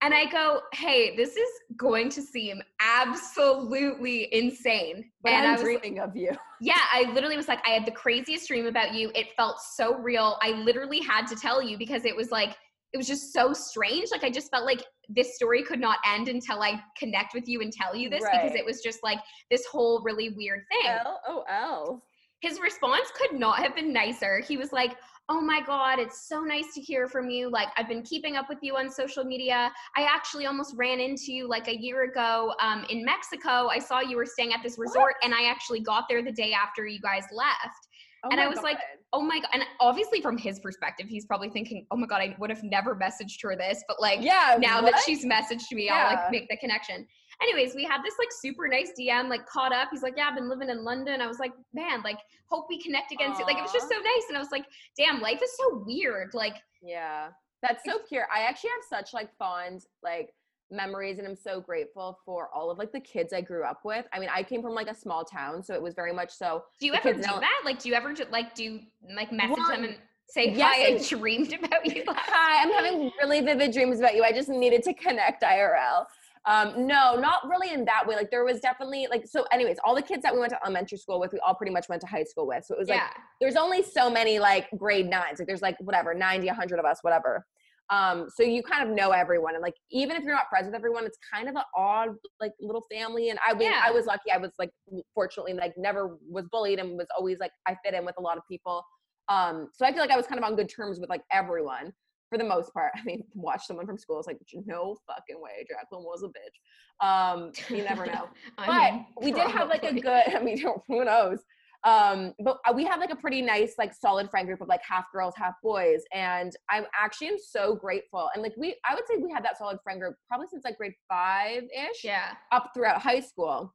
and i go hey this is going to seem absolutely insane But and I'm i was dreaming of you. <laughs> yeah i literally was like i had the craziest dream about you it felt so real i literally had to tell you because it was like it was just so strange like i just felt like this story could not end until i connect with you and tell you this because it was just like this whole really weird thing L O L. his response could not have been nicer. He was like, Oh my God, it's so nice to hear from you. Like, I've been keeping up with you on social media. I actually almost ran into you like a year ago um, in Mexico. I saw you were staying at this resort, and I actually got there the day after you guys left. Oh And I was like, Oh my God. And obviously, from his perspective, he's probably thinking, Oh my God, I would have never messaged her this. But like, yeah. now what? that she's messaged me, I'll like make the connection. Anyways, we had this like super nice DM, like caught up. He's like, Yeah, I've been living in London. I was like, Man, like, hope we connect again soon. Like, it was just so nice. And I was like, Damn, life is so weird. Like, Yeah. That's so pure. I actually have such like fond like memories and I'm so grateful for all of like the kids I grew up with. I mean, I came from like a small town, so it was very much so do you ever do that? Like, do you ever like do you, like message Well, them and say, yes, Hi, I dreamed about you. <laughs> Hi, I'm having really vivid dreams about you. I just needed to connect IRL. Um, no, not really in that way. Like there was definitely like so. Anyways, all the kids that we went to elementary school with, we all pretty much went to high school with. So it was like yeah. there's only so many like grade nines. Like there's like whatever 90, 100 of us, whatever. Um, so you kind of know everyone, and like even if you're not friends with everyone, it's kind of an odd like little family. And I mean, Yeah. I was lucky. I was like fortunately like never was bullied and was always like I fit in with a lot of people. Um, so I feel like I was kind of on good terms with like everyone for the most part. I mean, watch someone from school is like no fucking way. Jacqueline was a bitch. Um, you never know <laughs> but mean, we did have like a good <laughs> i mean <laughs> who knows um but we have like a pretty nice like solid friend group of like half girls half boys and i'm actually am so grateful and like we i would say we had that solid friend group probably since like grade five ish Yeah. up throughout high school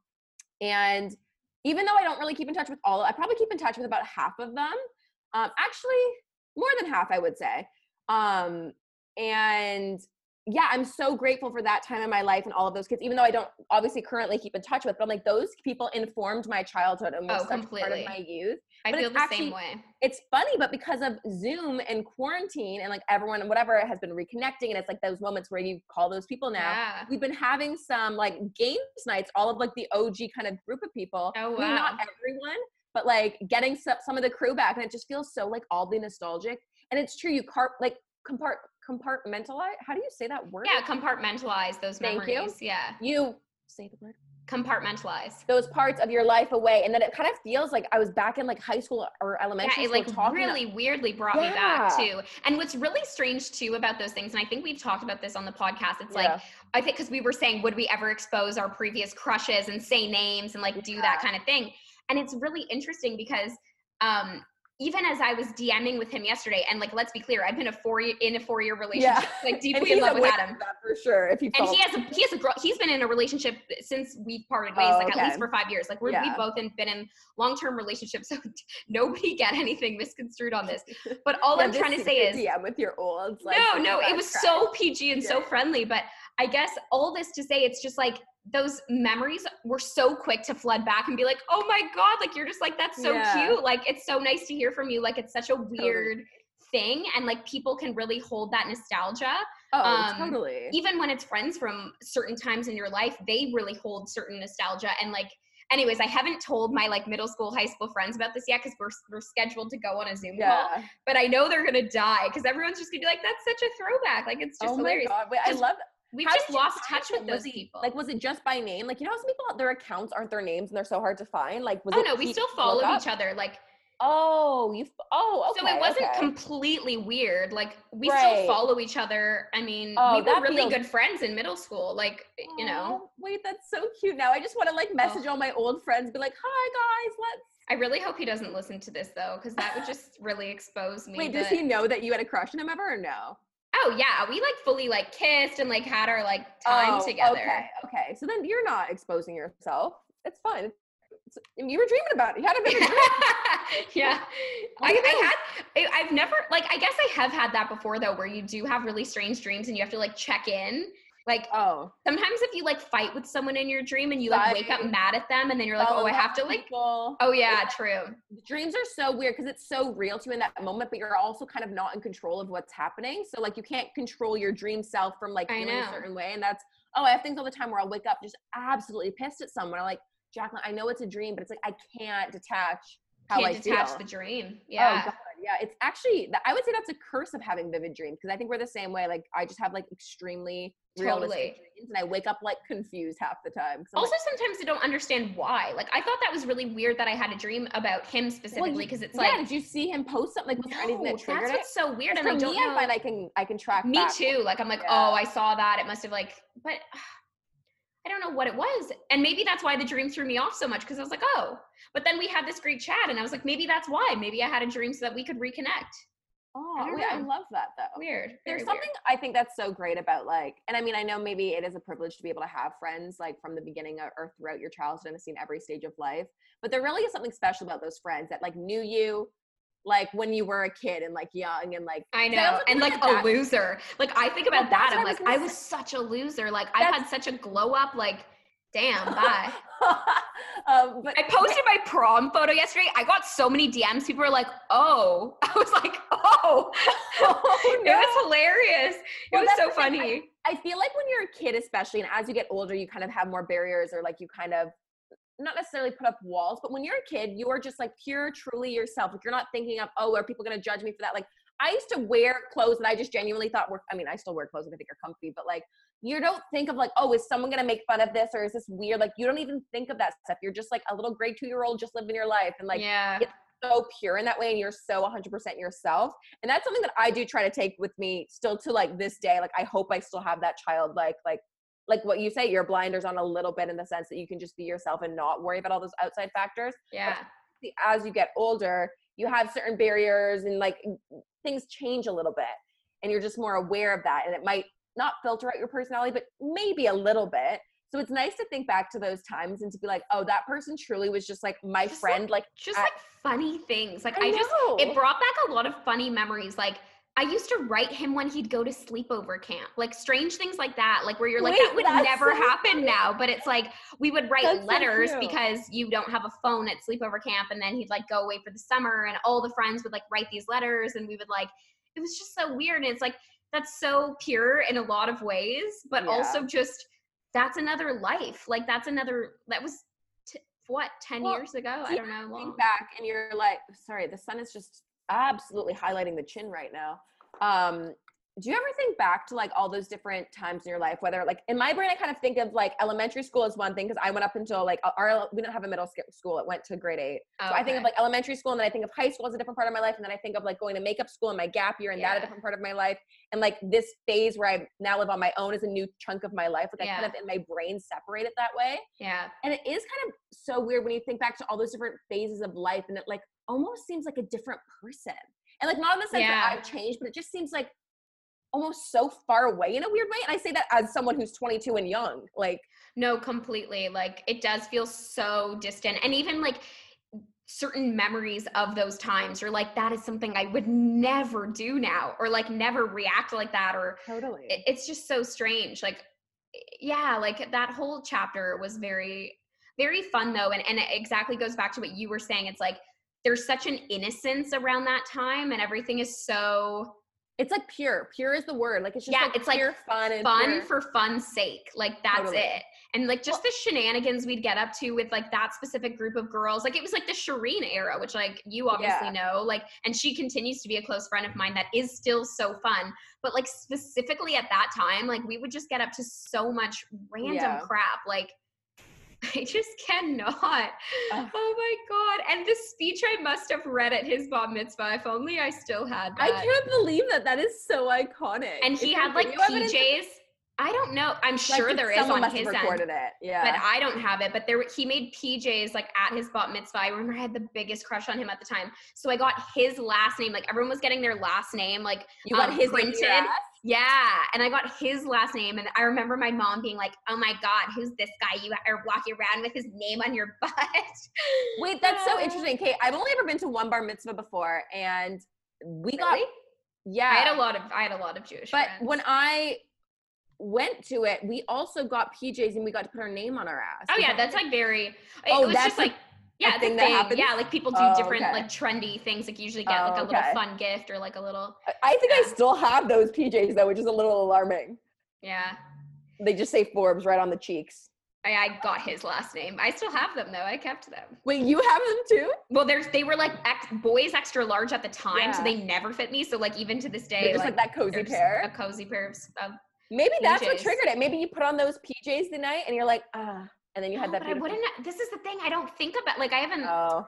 and even though i don't really keep in touch with all i probably keep in touch with about half of them um actually more than half i would say um and yeah i'm so grateful for that time in my life and all of those kids even though i don't obviously currently keep in touch with but I'm like those people informed my childhood and were Oh, such part of my youth I But feel the actually- same way. it's funny, but because of Zoom and quarantine and like everyone and whatever has been reconnecting, and it's like those moments where you call those people now. Yeah. We've been having some like games nights, all of like the OG kind of group of people. Oh, I mean, not everyone, but like getting some, some of the crew back, and it just feels so like oddly nostalgic. And it's true, you car like compart compartmentalize. How do you say that word? Yeah, compartmentalize those Thank you. Yeah. You say the word. Compartmentalize. Those parts of your life away, and then it kind of feels like I was back in like high school or elementary Yeah, it school like talking. really weirdly brought me back Yeah. too. And what's really strange too about those things, and I think we've talked about this on the podcast, it's Yeah. like I think because we were saying, would we ever expose our previous crushes and say names and like do that kind of thing? And it's really interesting because um even as I was DMing with him yesterday, and like let's be clear, I've been a four year in a four year relationship, <laughs> like and deeply in love with Adam. for sure. If he and he has a he has a girl he's been in a relationship since we've parted ways Oh, like at least for five years like we're, Yeah. we've both in, been in long-term relationships so <laughs> nobody get anything misconstrued on this but <laughs> all Yeah, i'm trying to say is DM with your old like no oh no it was so pg and so friendly but I guess all this to say, it's just like those memories were so quick to flood back and be like, oh my God, like you're just like, that's so Yeah. cute. Like it's so nice to hear from you. Like it's such a weird thing. And like people can really hold that nostalgia. Oh, Um, totally. Even when it's friends from certain times in your life, they really hold certain nostalgia. And like, anyways, I haven't told my like middle school, high school friends about this yet because we're, we're scheduled to go on a Zoom call. But I know they're gonna die because everyone's just gonna be like, that's such a throwback. Like it's just oh hilarious. my god! Wait, I love. We've How just lost touch with those it- people. Like, was it just by name? Like, you know, how some people their accounts aren't their names and they're so hard to find. Like, was oh it? no, we still follow each other. Like Oh, you. Oh, okay. so it wasn't okay. completely weird. Like we Right. still follow each other. I mean, Oh, we were really feels- good friends in middle school. Like you know, Wait, that's so cute. Now I just want to like message all my old friends, be like, "Hi guys, let's." I really hope he doesn't listen to this though, because that would <laughs> just really expose me. Wait, does he know that you had a crush on him ever or no? Oh yeah, we like fully like kissed and like had our like time Oh, together. Okay, okay. So then you're not exposing yourself. It's fine. It's, you were dreaming about it. You had a vivid dream. <laughs> yeah. <laughs> I, I had I- I've never like I guess I have had that before though where you do have really strange dreams and you have to like check in. Like Oh, sometimes if you like fight with someone in your dream and you like wake up mad at them and then you're like, oh, I have to like oh, people. Oh yeah, true. dreams are so weird because it's so real to you in that moment, but you're also kind of not in control of what's happening. So like you can't control your dream self from like feeling a certain way. And that's oh, I have things all the time where I'll wake up just absolutely pissed at someone. I'm like, Jacqueline, I know it's a dream, but it's like I can't detach how Can't I detach feel. the dream. Oh Yeah. god, yeah. It's actually I would say that's a curse of having vivid dreams because I think we're the same way. Like I just have like extremely realistic Totally. dreams, and I wake up like confused half the time also, like, sometimes I don't understand why. Like, I thought that was really weird that I had a dream about him specifically because it's yeah. like, did you see him post something? Like was there anything no, that triggered that's it? what's so weird, and I don't me, know. I find I can I can track. Me back. too. Like I'm like, Yeah. oh, I saw that. It must have like, but I don't know what it was. And maybe that's why the dream threw me off so much because I was like, oh. But then we had this great chat, and I was like, maybe that's why. Maybe I had a dream so that we could reconnect. Oh, I I love that though. Weird. There's Very something I think that's so great about like, and I mean, I know maybe it is a privilege to be able to have friends like from the beginning of, or throughout your childhood and seen every stage of life. But there really is something special about those friends that like knew you, like when you were a kid and like young and like. I know. And like a that- loser. Like I think about Well, that. I'm I was like, I was such a loser. Like I had such a glow up. Like, damn, bye. <laughs> um, but I posted my prom photo yesterday. I got so many DMs. People were like, "Oh," <laughs> I was like, "Oh." <laughs> Oh, It was hilarious. It Well, was so funny. I feel like when you're a kid, especially, and as you get older, you kind of have more barriers or like you kind of not necessarily put up walls, but when you're a kid, you are just like pure, truly yourself. Like you're not thinking of, oh, are people going to judge me for that? Like I used to wear clothes that I just genuinely thought were, I mean, I still wear clothes that I think are comfy, but like you don't think of like, oh, is someone going to make fun of this or is this weird? Like you don't even think of that stuff. You're just like a little grade two year old just living your life. And like, yeah. it's so pure in that way and you're so 100% yourself and that's something that i do try to take with me still to like this day like i hope i still have that child like like like what you say your blinders on a little bit in the sense that you can just be yourself and not worry about all those outside factors Yeah. See, as you get older you have certain barriers and like things change a little bit and you're just more aware of that and it might not filter out your personality but maybe a little bit so it's nice to think back to those times and to be like oh that person truly was just like my Just, friend like Just I- like funny things. Like I I, just it brought back a lot of funny memories. Like I used to write him when he'd go to sleepover camp. Like strange things like that. Like where you're like, Wait, that would never so happen now. But it's like we would write That's letters cute. because you don't have a phone at sleepover camp and then he'd like go away for the summer and all the friends would like write these letters and we would like it was just so weird. And it's like that's so pure in a lot of ways, but Yeah. also just that's another life. Like that's another that was t- what 10 Well, years ago? I don't know. long. think back and you're like sorry the sun is just absolutely highlighting the chin right now. Um do you ever think back to like all those different times in your life whether like in my brain i kind of think of like elementary school as one thing because i went up until like our we didn't have a middle school it went to grade eight. So i think of like elementary school and then i think of high school as a different part of my life and then i think of like going to makeup school and my gap year and that a different part of my life and like this phase where i now live on my own is a new chunk of my life like i kind of in my brain separate it that way. Yeah. and it is kind of so weird when you think back to all those different phases of life and it like almost seems like a different person. And like not in the sense Yeah. that I've changed, but it just seems like almost so far away in a weird way. And I say that as someone who's 22 and young. Like No, completely. Like it does feel so distant. And even like certain memories of those times, you're like, that is something I would never do now, or like never react like that, or totally. it, it's just so strange. Like yeah, like that whole chapter was very, very fun though. And, and it exactly goes back to what you were saying. It's like there's such an innocence around that time and everything is so it's like pure. Pure is the word. Like it's just Yeah, like it's like fun and fun for fun's sake. Like that's Totally. it. And like just the shenanigans we'd get up to with like that specific group of girls. Like it was like the Shireen era, which like you obviously know. Like and she continues to be a close friend of mine that is still so fun. But like specifically at that time, like we would just get up to so much random Yeah. crap. Like <laughs> I just cannot. Ugh. Oh my god! And the speech I must have read at his bar mitzvah. If only I still had that. I can't believe that. That is so iconic. and he had like? PJs. I don't know. I'm Like, sure there is on his have end, recorded it. Yeah. but I don't have it. But there, he made PJs like at his bar mitzvah. I remember I had the biggest crush on him at the time. So I got his last name. Like everyone was getting their last name. Like you got um, his printed. yeah, and I got his last name. And I remember my mom being like, "Oh my god, who's this guy? You are walking around with his name on your <laughs> butt." Wait, that's so <laughs> interesting. Kate, I've only ever been to one bar mitzvah before, and we got yeah. I had a lot of I had a lot of Jewish but friends. when I went to it, we also got PJs and we got to put our name on our ass. Oh yeah, that's like very. It Oh, was that's just like yeah, thing that happens? Yeah, like people do Oh, different okay. like trendy things. Like usually get like Oh, a little okay. fun gift or like a little I- think I still have those PJs though, which is a little alarming. yeah. They just say Forbes right on the cheeks. I, I got his last name. I still have them though. I kept them. Wait, you have them too? Well, there's they were like ex, boys extra large at the time, so they never fit me. So like even to this day, They're just like, that cozy pair. a cozy pair of. of Maybe that's what triggered it. Maybe you put on those PJs the night and you're like, ah, and then you had that but I wouldn't. This is the thing. I don't think about like I haven't. Oh,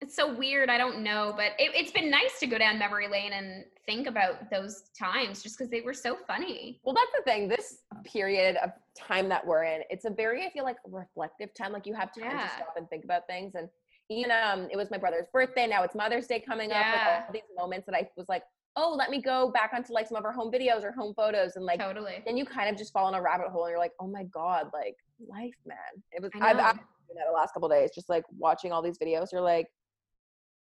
it's so weird. I don't know, but it, it's been nice to go down memory lane and think about those times just because they were so funny. well, that's the thing. This period of time that we're in, it's a very, I feel like, reflective time. Like you have time Yeah. to stop and think about things. And even um, it was my brother's birthday. Now it's Mother's Day coming up. Like Yeah. all these moments that I was like, oh, let me go back onto like some of our home videos or home photos, and like totally. then you kind of just fall in a rabbit hole, and you're like, oh my god, like life, man. It was. I I've. I've been that the last couple days, just like watching all these videos. You're like,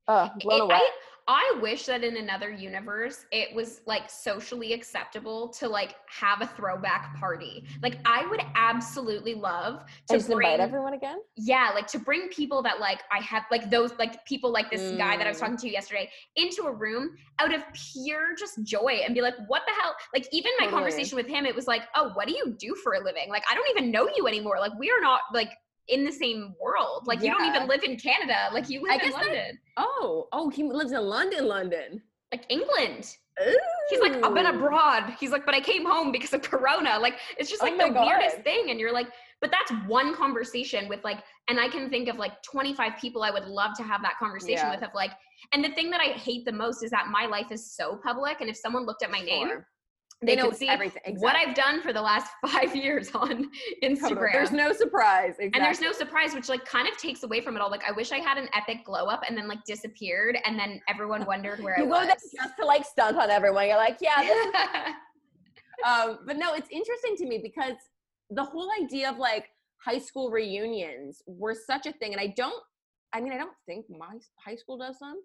oh, blown It- away. I, I wish that in another universe it was like socially acceptable to like have a throwback party. Like I would absolutely love to and just bring invite everyone again. yeah, like to bring people that like I have like those like people like this guy that I was Mm. talking to yesterday into a room out of pure just joy and be like, what the hell? Like even my Totally. conversation with him, it was like, oh, what do you do for a living? Like I don't even know you anymore. Like we are not like in the same world. Like you don't even live in Canada. Like you I live in guess that- London. Oh, oh, he lives in London, London. Like England. He's like, I've been abroad. He's like, but I came home because of Corona. Like, it's just Oh like my the weirdest thing. And you're like, but that's one conversation with like, and I can think of like 25 people I would love to have that conversation Yeah. with. Of like, and the thing that I hate the most is that my life is so public. And if someone looked at my name, Sure. they, know see everything. what. I've done for the last <laughs> five years on <laughs> Instagram. Totally. There's no surprise. Exactly. And there's no surprise, which like kind of takes away from it all. Like I wish I had an epic glow up and then like disappeared, and then everyone <laughs> wondered where You I go was. there just to like stunt on everyone. You're like, yeah, this um, but no, it's interesting to me because the whole idea of like high school reunions were such a thing, and I don't. I mean, I don't think my high school does them.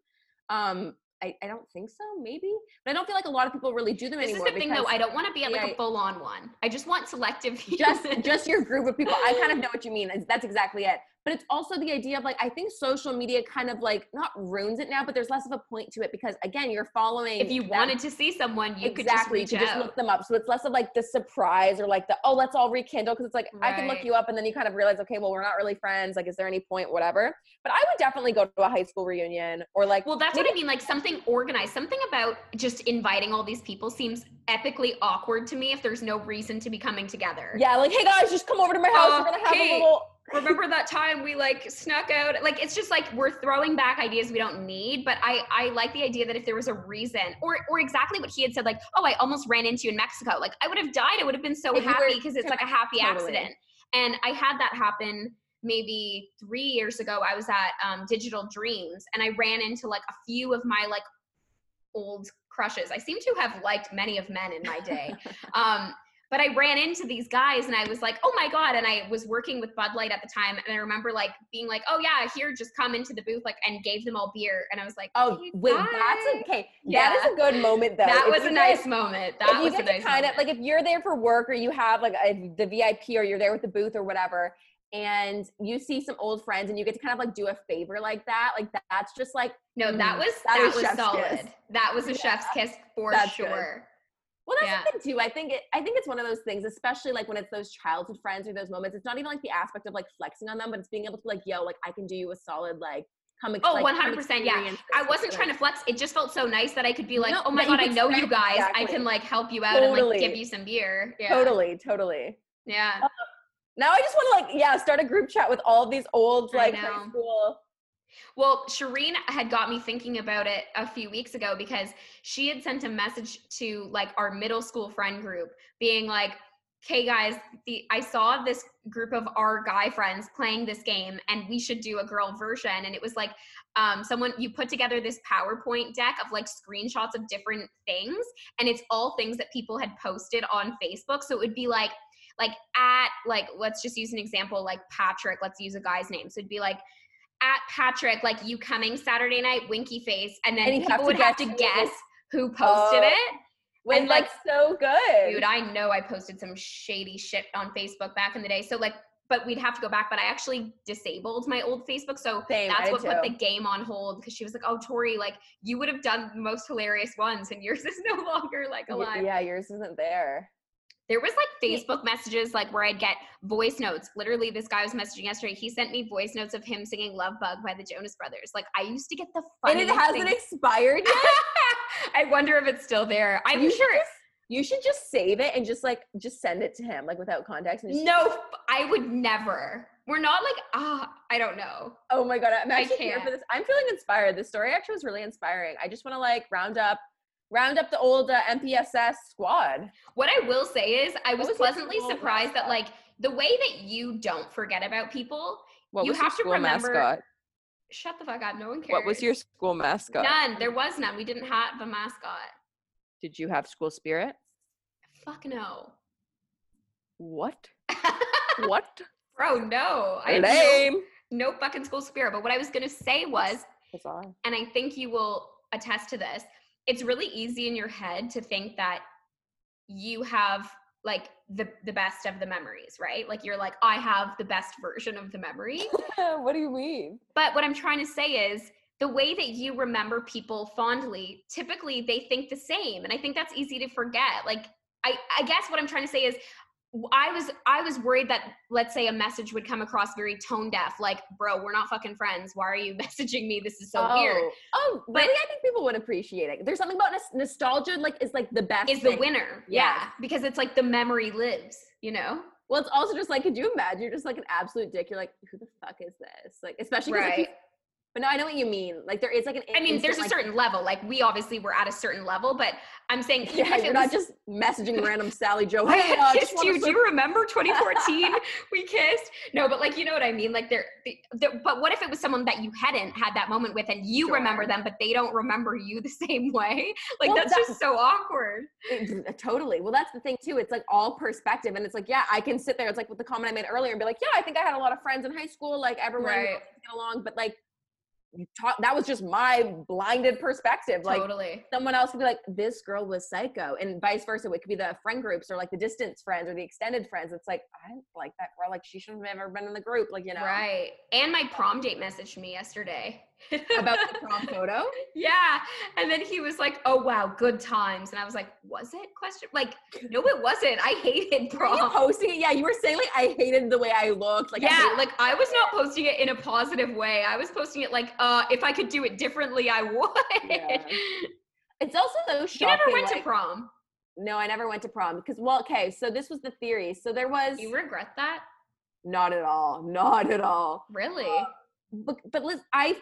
Um, I, I don't think so. Maybe, but I don't feel like a lot of people really do them This is anymore. the thing, though. I don't want to be at like Yeah. a full on one. I just want selective. just just your group of people. I kind of <laughs> know what you mean. That's exactly it. But it's also the idea of like I think social media kind of like not ruins it now, but there's less of a point to it because again, you're following. if you them- wanted to see someone, you could exactly, just you could just look them up. So it's less of like the surprise or like the oh, let's all rekindle because it's like I can look you up and then you kind of realize okay, well we're not really friends. Like, is there any point? Whatever. But I would definitely go to a high school reunion or like well, that's what I mean. Like something organized. Something about just inviting all these people seems epically awkward to me if there's no reason to be coming together. yeah, like hey guys, just come over to my house. Uh, we're gonna have Kate, a little. Remember that time we like snuck out? Like it's just like we're throwing back ideas we don't need. But I I like the idea that if there was a reason, or or exactly what he had said, like oh I almost ran into you in Mexico. Like I would have died. I would have been so If happy because it's like a happy totally. accident. And I had that happen maybe three years ago. I was at um, Digital Dreams and I ran into like a few of my like old crushes. I seem to have liked many of men in my day. <laughs> um, but I ran into these guys and I was like, oh my God. And I was working with Bud Light at the time. And I remember like being like, oh yeah, here, just come into the booth, like, and gave them all beer. And I was like, oh, "Hey, wait, bye." that's okay. Yeah. That is a good moment though. That If was a guys- nice moment. That was a nice kind moment. of like if you're there for work or you have like a, the VIP or you're there with the booth or whatever, and you see some old friends and you get to kind of like do a favor like that, like that's just like no, that Mm, was that that, was solid. kiss. That was a Yeah. chef's kiss for That's sure. Well, that's Yeah. the thing too. I think it. I think it's one of those things, especially like when it's those childhood friends or those moments. It's not even like the aspect of like flexing on them, but it's being able to like, yo, like I can do you a solid like come. ex- Oh, like, come 100%, yeah. I wasn't trying to flex. It just felt so nice that I could be like, No, oh my god, I know you guys. I can like help you out and like give you some beer. Yeah. Totally, totally. Yeah. Uh, now I just want to like, yeah, start a group chat with all these old like high school. Well, Shireen had got me thinking about it a few weeks ago because she had sent a message to like our middle school friend group being like, "Okay guys, the I saw this group of our guy friends playing this game and we should do a girl version." And it was like um someone you put together this PowerPoint deck of like screenshots of different things and it's all things that people had posted on Facebook. So it would be like like at like let's just use an example like Patrick, let's use a guy's name. So it'd be like at Patrick, like you coming Saturday night, winky face, and then And people would have to guess who- posted Oh. it. When And, like, so good. Dude, I know I posted some shady shit on Facebook back in the day. So like, but we'd have to go back. But I actually disabled my old Facebook, so Same, that's what put the game on hold because she was like, "Oh, Tori, like you would have done the most hilarious ones, and yours <laughs> is no longer like alive." Yeah, yours isn't there. There was like Facebook messages like where I'd get voice notes. Literally, this guy was messaging yesterday. He sent me voice notes of him singing "Love Bug" by the Jonas Brothers. Like I used to get the And it hasn't things. expired yet. <laughs> I wonder if it's still there. I'm You should sure. just- You should just save it and just like just send it to him like without context. And just, No, I would never. We're not like ah. I don't know. Oh my god, I'm actually here for this. I'm feeling inspired. This story actually was really inspiring. I just want to like round up, round up the old uh, MPSS squad. What I will say is, I was was pleasantly surprised that like the way that you don't forget about people. What You was your have to school remember- mascot? Shut the fuck up. No one cares. What was your school mascot? none? There was none. We didn't have a mascot. Did you have school spirit? Fuck no. What? <laughs> What? Bro, no. I have no, Lame. no fucking school spirit. But what I was gonna say was, Bizarre. and I think you will attest to this, it's really easy in your head to think that you have like the the best of the memories, right? Like you're like, I have the best version of the memory. <laughs> what do you mean? But what I'm trying to say is the way that you remember people fondly, typically they think the same. And I think that's easy to forget. Like I, I guess what I'm trying to say is I was I was worried that let's say a message would come across very tone deaf, like, bro, we're not fucking friends. Why are you <laughs> messaging me? This is so weird. Oh. oh, But- really? I think people would appreciate it. There's something about nostalgia, like is like the best. Is the winner. Yes. Yeah. Because it's like the memory lives, you know? Well, it's also just like, could you imagine? You're just like an absolute dick. You're like, who the fuck is this? Like, especially 'cause, like, you- Right. But no, I know what you mean. Like, there is like an. I mean, there's a like- certain level. Like we obviously were at a certain level, but I'm saying Yeah, you're it not just messaging <laughs> random Sally Joe. I uh, kissed you. Do you remember <laughs> 2014? we kissed. No, but like you know what I mean. Like there, the, the, but what if it was someone that you hadn't had that moment with, and you Sure. remember them, but they don't remember you the <laughs> same way? Like Well, that's that- just so awkward. It- totally. Well, that's the thing too. It's like all perspective, and it's like, yeah, I can sit there. It's like with the comment I made earlier, and be like, yeah, I think I had a lot of friends in high school. Like everyone Right. get along, but like you talk. That was just my blinded perspective. Like totally. someone else could be like, this girl was psycho, and vice versa. It could be the friend groups or like the distance friends or the extended friends. It's like I don't like that girl. Like she shouldn't have ever been in the group. Like you know, Right. And my prom date messaged me yesterday. About the <laughs> prom photo. yeah. And then he was like, "Oh wow, good times." And I was like, "Was it?" Question. Like, no, it wasn't. I hated Were you prom. posting it? Yeah, you were saying like I hated the way I looked. Like I yeah, hated- like I was not posting it in a positive way. I was posting it like, uh, if I could do it differently, I would. Yeah. <laughs> it's also so you never went to prom. No, I never went to prom because well, okay, so this was the theory. So there was You regret that? not at all, not at all. Really? But but Liz, I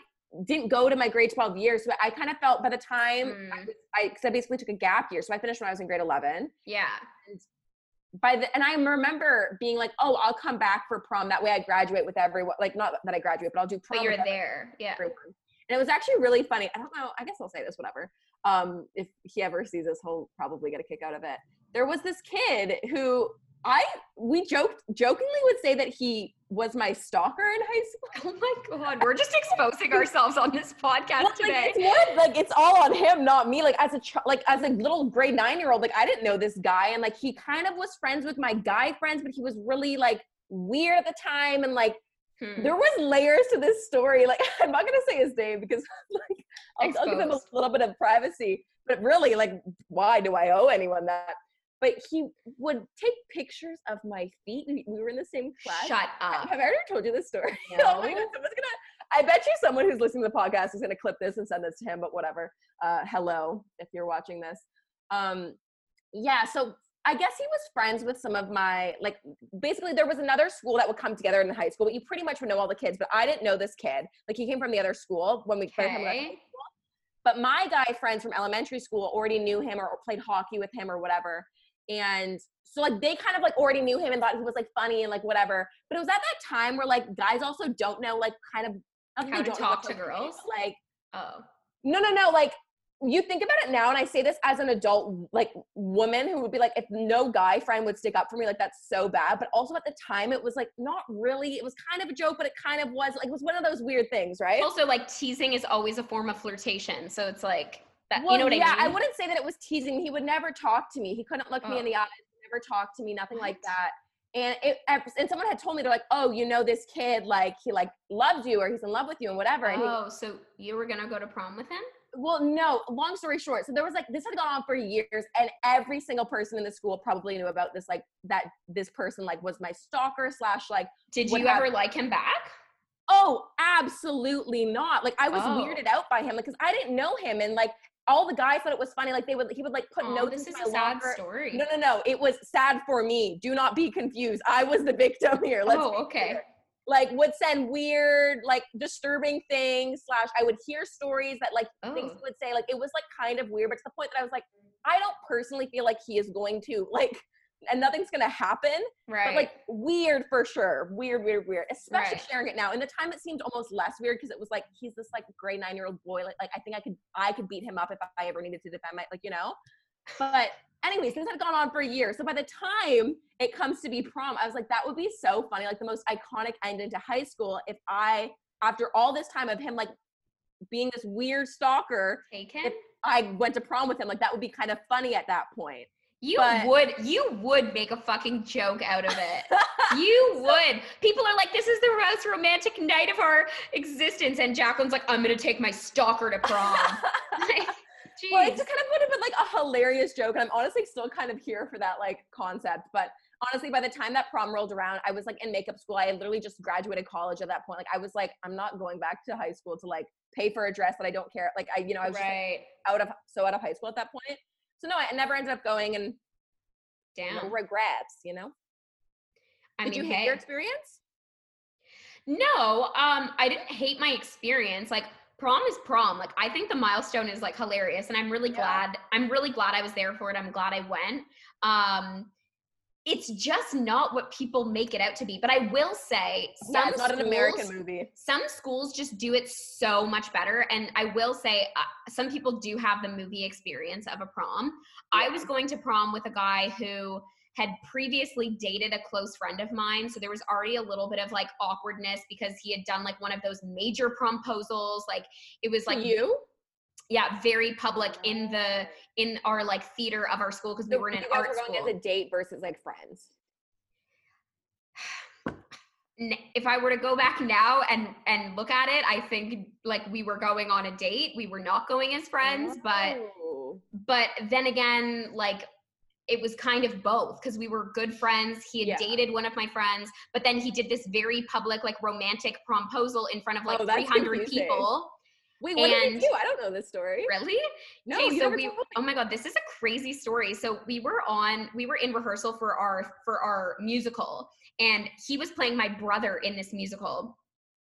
didn't go to my grade twelve years, so I kind of felt by the time I, Mm. was- I, cause I basically took a gap year, so I finished when I was in grade eleven. yeah. By the and I remember being like, oh, I'll come back for prom. That way, I graduate with everyone. Like not that I graduate, but I'll do prom. But you're there. Yeah. everyone. And it was actually really funny. I don't know. I guess I'll say this, whatever. Um, if he ever sees this, he'll probably get a kick out of it. there was this kid who I we joked jokingly would say that he was my stalker in high school. <laughs> Oh my god, we're just exposing ourselves on this podcast Well, today. Like, it's more like it's all on him, not me. Like as a ch- like as a little grade nine year old, like I didn't know this guy, and like he kind of was friends with my guy friends, but he was really like weird at the time, and like Hmm. there was layers to this story. Like <laughs> I'm not gonna say his name because <laughs> like I'll, I'll give him a little bit of privacy. But really, like, why do I owe anyone that? But he would take pictures of my feet. We, we were in the same class. Shut up. Have I already told you this story? No. <laughs> oh my god, someone's gonna. I bet you someone who's listening to the podcast is gonna clip this and send this to him. But whatever. Uh, hello, if you're watching this. Um, yeah. So I guess he was friends with some of my like. Basically, there was another school that would come together in the high school, but you pretty much would know all the kids. But I didn't know this kid. Like he came from the other school when we by the time we were in high Okay. school. But my guy friends from elementary school already knew him or played hockey with him or whatever. And so like they kind of like already knew him and thought he was like funny and like whatever. But it was at that time where like guys also don't know like kind of How to don't talk to girls? Like Oh. no no no like you think about it now and I say this as an adult like woman who would be like if no guy friend would stick up for me like that's so bad. But also at the time it was like not really. It was kind of a joke, but it kind of was like it was one of those weird things, right? Also, like teasing is always a form of flirtation. So it's like that. Well, you know what yeah, I mean? wouldn't say that it was teasing. He would never talk to me. He couldn't look me in Oh. the eyes, never talk to me, nothing like that. And it, and someone had told me they're like, oh, you know, this kid like he like loves you or he's in love with you and whatever. And he, Oh, so you were gonna go to prom with him? well, no. Long story short, so there was like this had gone on for years, and every single person in the school probably knew about this like that this person like was my stalker slash like Did you ever like him back? Oh, absolutely not. Like I was Oh. weirded out by him, like because I didn't know him, and like all the guys thought it was funny. Like they would, he would like put Oh, notes this is a sad locker. story. No, no, no. It was sad for me. Do not be confused. I was the victim <laughs> here. Let's oh, okay. clear. Like would send weird, like disturbing things. Slash, I would hear stories that like things Oh. he would say. Like it was like kind of weird, but to the point that I was like, I don't personally feel like he is going to <laughs> like, and nothing's gonna happen Right. but like weird for sure weird weird weird especially Right. sharing it now. In the time it seemed almost less weird because it was like he's this like gray nine year old boy like, like i think i could i could beat him up if i ever needed to defend my like you know? But anyways this had gone on for years. So by the time it comes to be prom i was like that would be so funny like the most iconic end into high school if i after all this time of him like being this weird stalker if i went to prom with him like that would be kind of funny at that point You but- would you would make a fucking joke out of it. you <laughs> would. People are like, this is the most romantic night of our existence. And Jacqueline's like, I'm gonna take my stalker to prom. <laughs> like, Well, it jeez. just kind of would have been like a hilarious joke, and I'm honestly still kind of here for that like concept. But honestly, by the time that prom rolled around, I was like in makeup school. I had literally just graduated college at that point. Like I was like, I'm not going back to high school to like pay for a dress that I don't care. Like I, you know, I was just, like, right. out of so out of high school at that point. So no, I never ended up going, and no regrets. You know? I Did mean, you hate hey. your experience? No, um, I didn't hate my experience. Like prom is prom. Like I think the milestone is like hilarious, and I'm really Yeah. glad. I'm really glad I was there for it. I'm glad I went. Um, it's just not what people make it out to be. But I will say, some Yeah, not an American schools- movie. Some schools just do it so much better, and I will say, uh, some people do have the movie experience of a prom. I was going to prom with a guy who had previously dated a close friend of mine so there was already a little bit of like awkwardness because he had done like one of those major promposals like it was like you? Yeah very public in the in our like theater of our school because we So were in you an guys art were going school as a date versus like friends. <sighs> If i were to go back now and and look at it i think like we were going on a date we were not going as friends but Oh. but then again like it was kind of both because we were good friends he had Yeah. dated one of my friends but then he did this very public like romantic promposal in front of like Oh, 300 confusing. people Wait, what did And- you do? I don't know this story. really No, okay so we oh my god this is a crazy story so we were on we were in rehearsal for our for our musical and he was playing my brother in this musical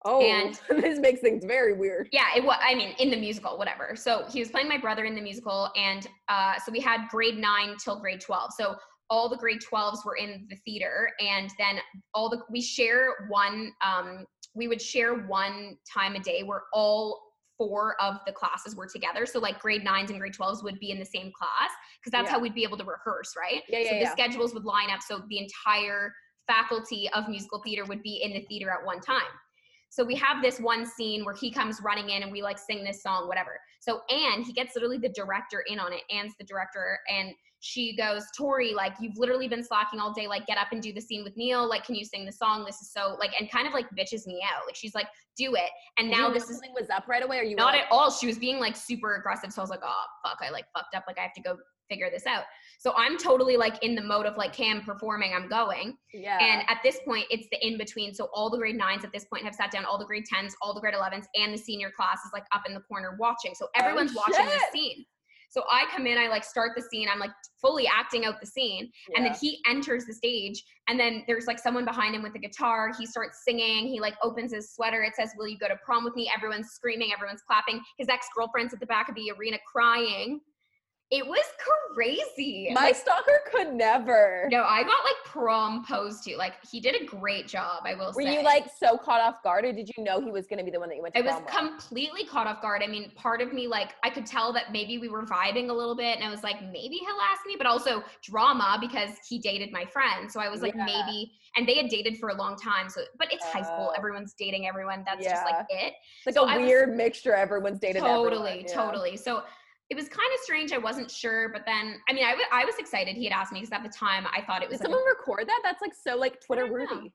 Oh, and- <laughs> this makes things very weird. yeah it was i mean in the musical whatever so he was playing my brother in the musical and uh, so we had grade 9 till grade 12 so all the grade 12s were in the theater and then all the we share one um, we would share one time a day where all four of the classes were together. So like grade nines and grade 12s would be in the same class because that's Yeah. how we'd be able to rehearse, right? Yeah, yeah, so the yeah. schedules would line up so the entire faculty of musical theater would be in the theater at one time. So we have this one scene where he comes running in and we like sing this song, whatever. So Anne, he gets literally the director in on it. Anne's the director, and she goes, Tori, like you've literally been slacking all day. Like get up and do the scene with Neil. Like, can you sing the song? This is so like, and kind of like bitches me out. Like she's like, do it. And now this is something was up right away, or you not like, at all. She was being like super aggressive. So I was like, oh fuck, I like fucked up. Like I have to go figure this out. So I'm totally like in the mode of like, okay, I'm performing, I'm going. yeah. And at this point, it's the in between. So all the grade nines at this point have sat down, all the grade tens, all the grade 11s, and the senior class is like up in the corner watching. So oh, everyone's watching the Oh, scene. So I come in, I like start the scene, I'm like fully acting out the scene. And then he enters the stage, and then there's like someone behind him with a guitar. He starts singing. He like opens his sweater. It says, Will you go to prom with me? Everyone's screaming, everyone's clapping. His ex girlfriend's at the back of the arena crying. It was crazy. my Like, stalker could never. no, I got like prom posed to. Like he did a great job, I will Were say. you like so caught off guard, or did you know he was going to be the one that you went to I was with? completely caught off guard. I mean, part of me like I could tell that maybe we were vibing a little bit, and I was like, maybe he'll ask me, but also drama because he dated my friend. So I was like, Yeah. maybe, and they had dated for a long time. So, but it's high school; Oh. everyone's dating everyone. That's just like it. It's like So a I was- weird mixture. Everyone's dated. totally, everyone, yeah. totally. So it was kind of strange. I wasn't sure, but then I mean, I was excited he had asked me because at the time I thought it was Did like a- someone record that? That's like so like Twitter worthy.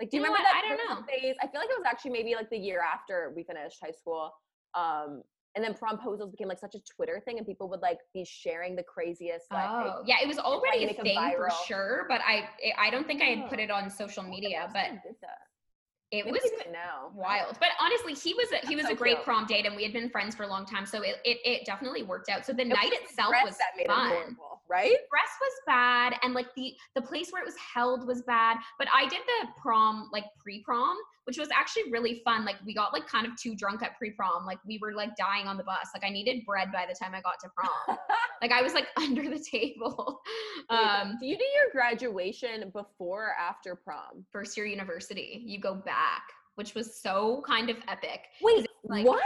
Like, do you You remember that I don't there was a know. phase? I feel like it was actually maybe like the year after we finished high school. Um, and then promposals became like such a Twitter thing, and people would like be sharing the craziest. Like, Oh, yeah, it was already a thing for sure, but I I don't think I had put Oh. it on social media, but it was we do it now. wild. But honestly, he was a, he was so a great cute. prom date, and we had been friends for a long time, so it it, it definitely worked out. So the It night itself was that made it fun. horrible, right? Dress was bad, and like the the place where it was held was bad. But I did the prom like pre prom, which was actually really fun. Like we got like kind of too drunk at pre prom. Like we were like dying on the bus. Like I needed bread by the time I got to prom. <laughs> like I was like <laughs> under the table. Um, do you do your graduation before or after prom? first year university, you go back, which was so kind of epic. Wait, like- what?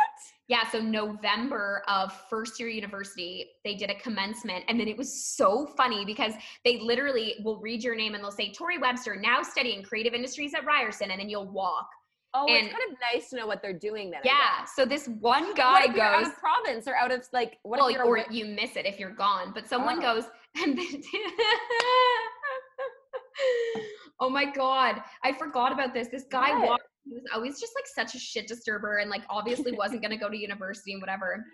Yeah, so November of first year university, they did a commencement, and then it was so funny because they literally will read your name and they'll say Tori Webster, now studying creative industries at Ryerson, and then you'll walk. Oh, And- it's kind of nice to know what they're doing then. Yeah, so this one guy you're out goes, of province or out of like what well, if you're or away- you miss it if you're gone, but someone Oh. goes, <laughs> and then. <laughs> Oh my god, I forgot about this. This guy What? walked. He was always just like such a shit disturber, and like obviously wasn't gonna go to university and whatever.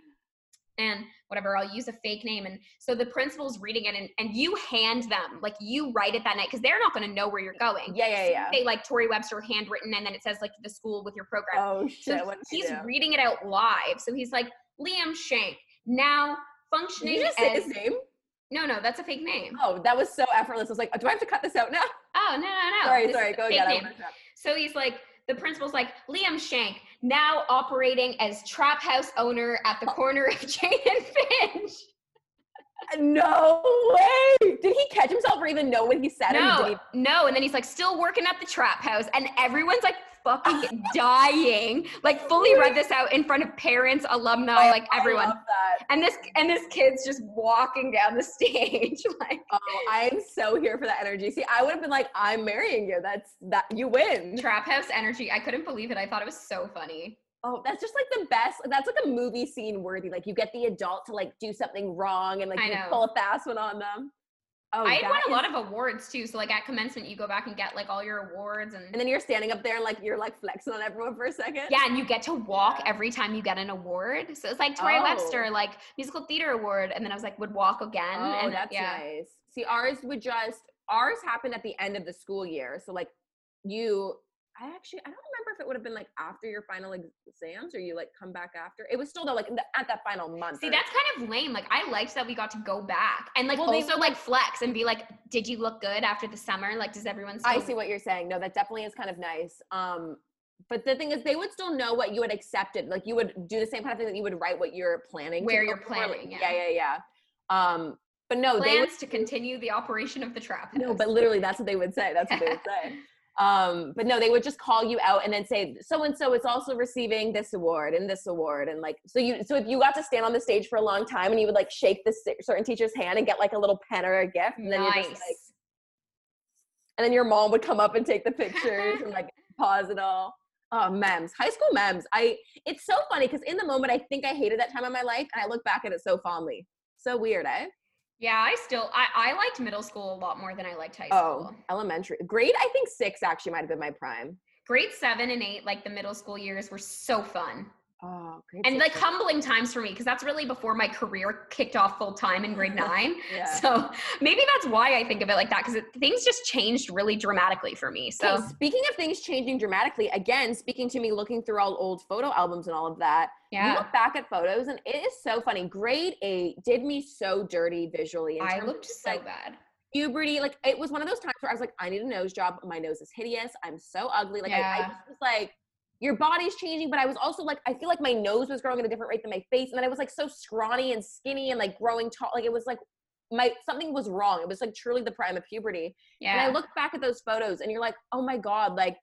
And whatever, I'll use a fake name. And so the principal's reading it, and, and you hand them, like you write it that night, because they're not gonna know where you're going. Yeah, yeah, So yeah. They like Tori Webster handwritten, and then it says like the school with your program. Oh so shit! What he's reading it out live. So he's like Liam Shank now Did functioning you just say as his name? no, no, that's a fake name. Oh, that was so effortless. I was like, do I have to cut this out now? Oh no, no, no. sorry, this sorry. Go again. Name. So he's like, the principal's like, Liam Shank, now operating as trap house owner at the corner of <laughs> Jane and Finch. No way! Did he catch himself or even know what he said? No, he- no. And then he's like, still working at the trap house. And everyone's like fucking dying. Like fully read this out in front of parents, alumni, Oh, like I everyone. love that. And this and this kid's just walking down the <laughs> stage. like Oh, I'm so here for that energy. See, I would have been like, I'm marrying you. That's that you win. trap house energy. I couldn't believe it. I thought it was so funny. Oh, that's just like the best. That's like a movie scene worthy. Like you get the adult to like do something wrong and like you pull a fast one on them. Oh, I had won a is- lot of awards too. So like at commencement, you go back and get like all your awards and, And then you're standing up there and like you're like flexing on everyone for a second. yeah, and you get to walk Yeah. every time you get an award. So it's like Tori Oh. Webster, like musical theater award, and then I was like would walk again. Oh, and that's yeah. nice. See, ours would just ours happened at the end of the school year. So like you I actually I don't remember if it would have been like after your final exams or you like come back after. It was still though like the, at that final month. See, or- that's kind of lame. Like I liked that we got to go back and like Well, they- also like flex and be like, did you look good after the summer? Like, does everyone? Still- I see what you're saying. No, that definitely is kind of nice. Um, but the thing is, they would still know what you had accepted. Like you would do the same kind of thing that you would write what you're planning. Where you're planning, Yeah, yeah. yeah, yeah. Um, but no, they would Plans to continue the operation of the trap. No, but literally, that's what they would say. That's what they would <laughs> say. Um, but no, they would just call you out and then say, so and so is also receiving this award and this award. And like, so you, so if you got to stand on the stage for a long time and you would like shake this certain teacher's hand and get like a little pen or a gift, and then nice. you're just like, and then your mom would come up and take the pictures and like <laughs> pause it all. Oh, memes, high school memes. I, it's so funny because in the moment, I think I hated that time of my life and I look back at it so fondly. So weird, eh? Yeah, I still I, I liked middle school a lot more than I liked high oh, school. Oh, elementary. Grade, I think six actually might have been my prime. Grade seven and eight, like the middle school years, were so fun. Oh, and like humbling times for me because that's really before my career kicked off full time in grade <laughs> nine. Yeah. So maybe that's why I think of it like that because things just changed really dramatically for me. So Okay, speaking of things changing dramatically, again, speaking to me looking through all old photo albums and all of that, you yeah, look back at photos and it is so funny. Grade eight did me so dirty visually. in I looked just, so like, bad. puberty. Like it was one of those times where I was like, I need a nose job. My nose is hideous. I'm so ugly. Like I, I just was like, your body's changing, but I was also like, I feel like my nose was growing at a different rate than my face, and then I was like so scrawny and skinny and like growing tall. Like it was like my something was wrong. It was like truly the prime of puberty. Yeah. And I look back at those photos and you're like, oh my God, like,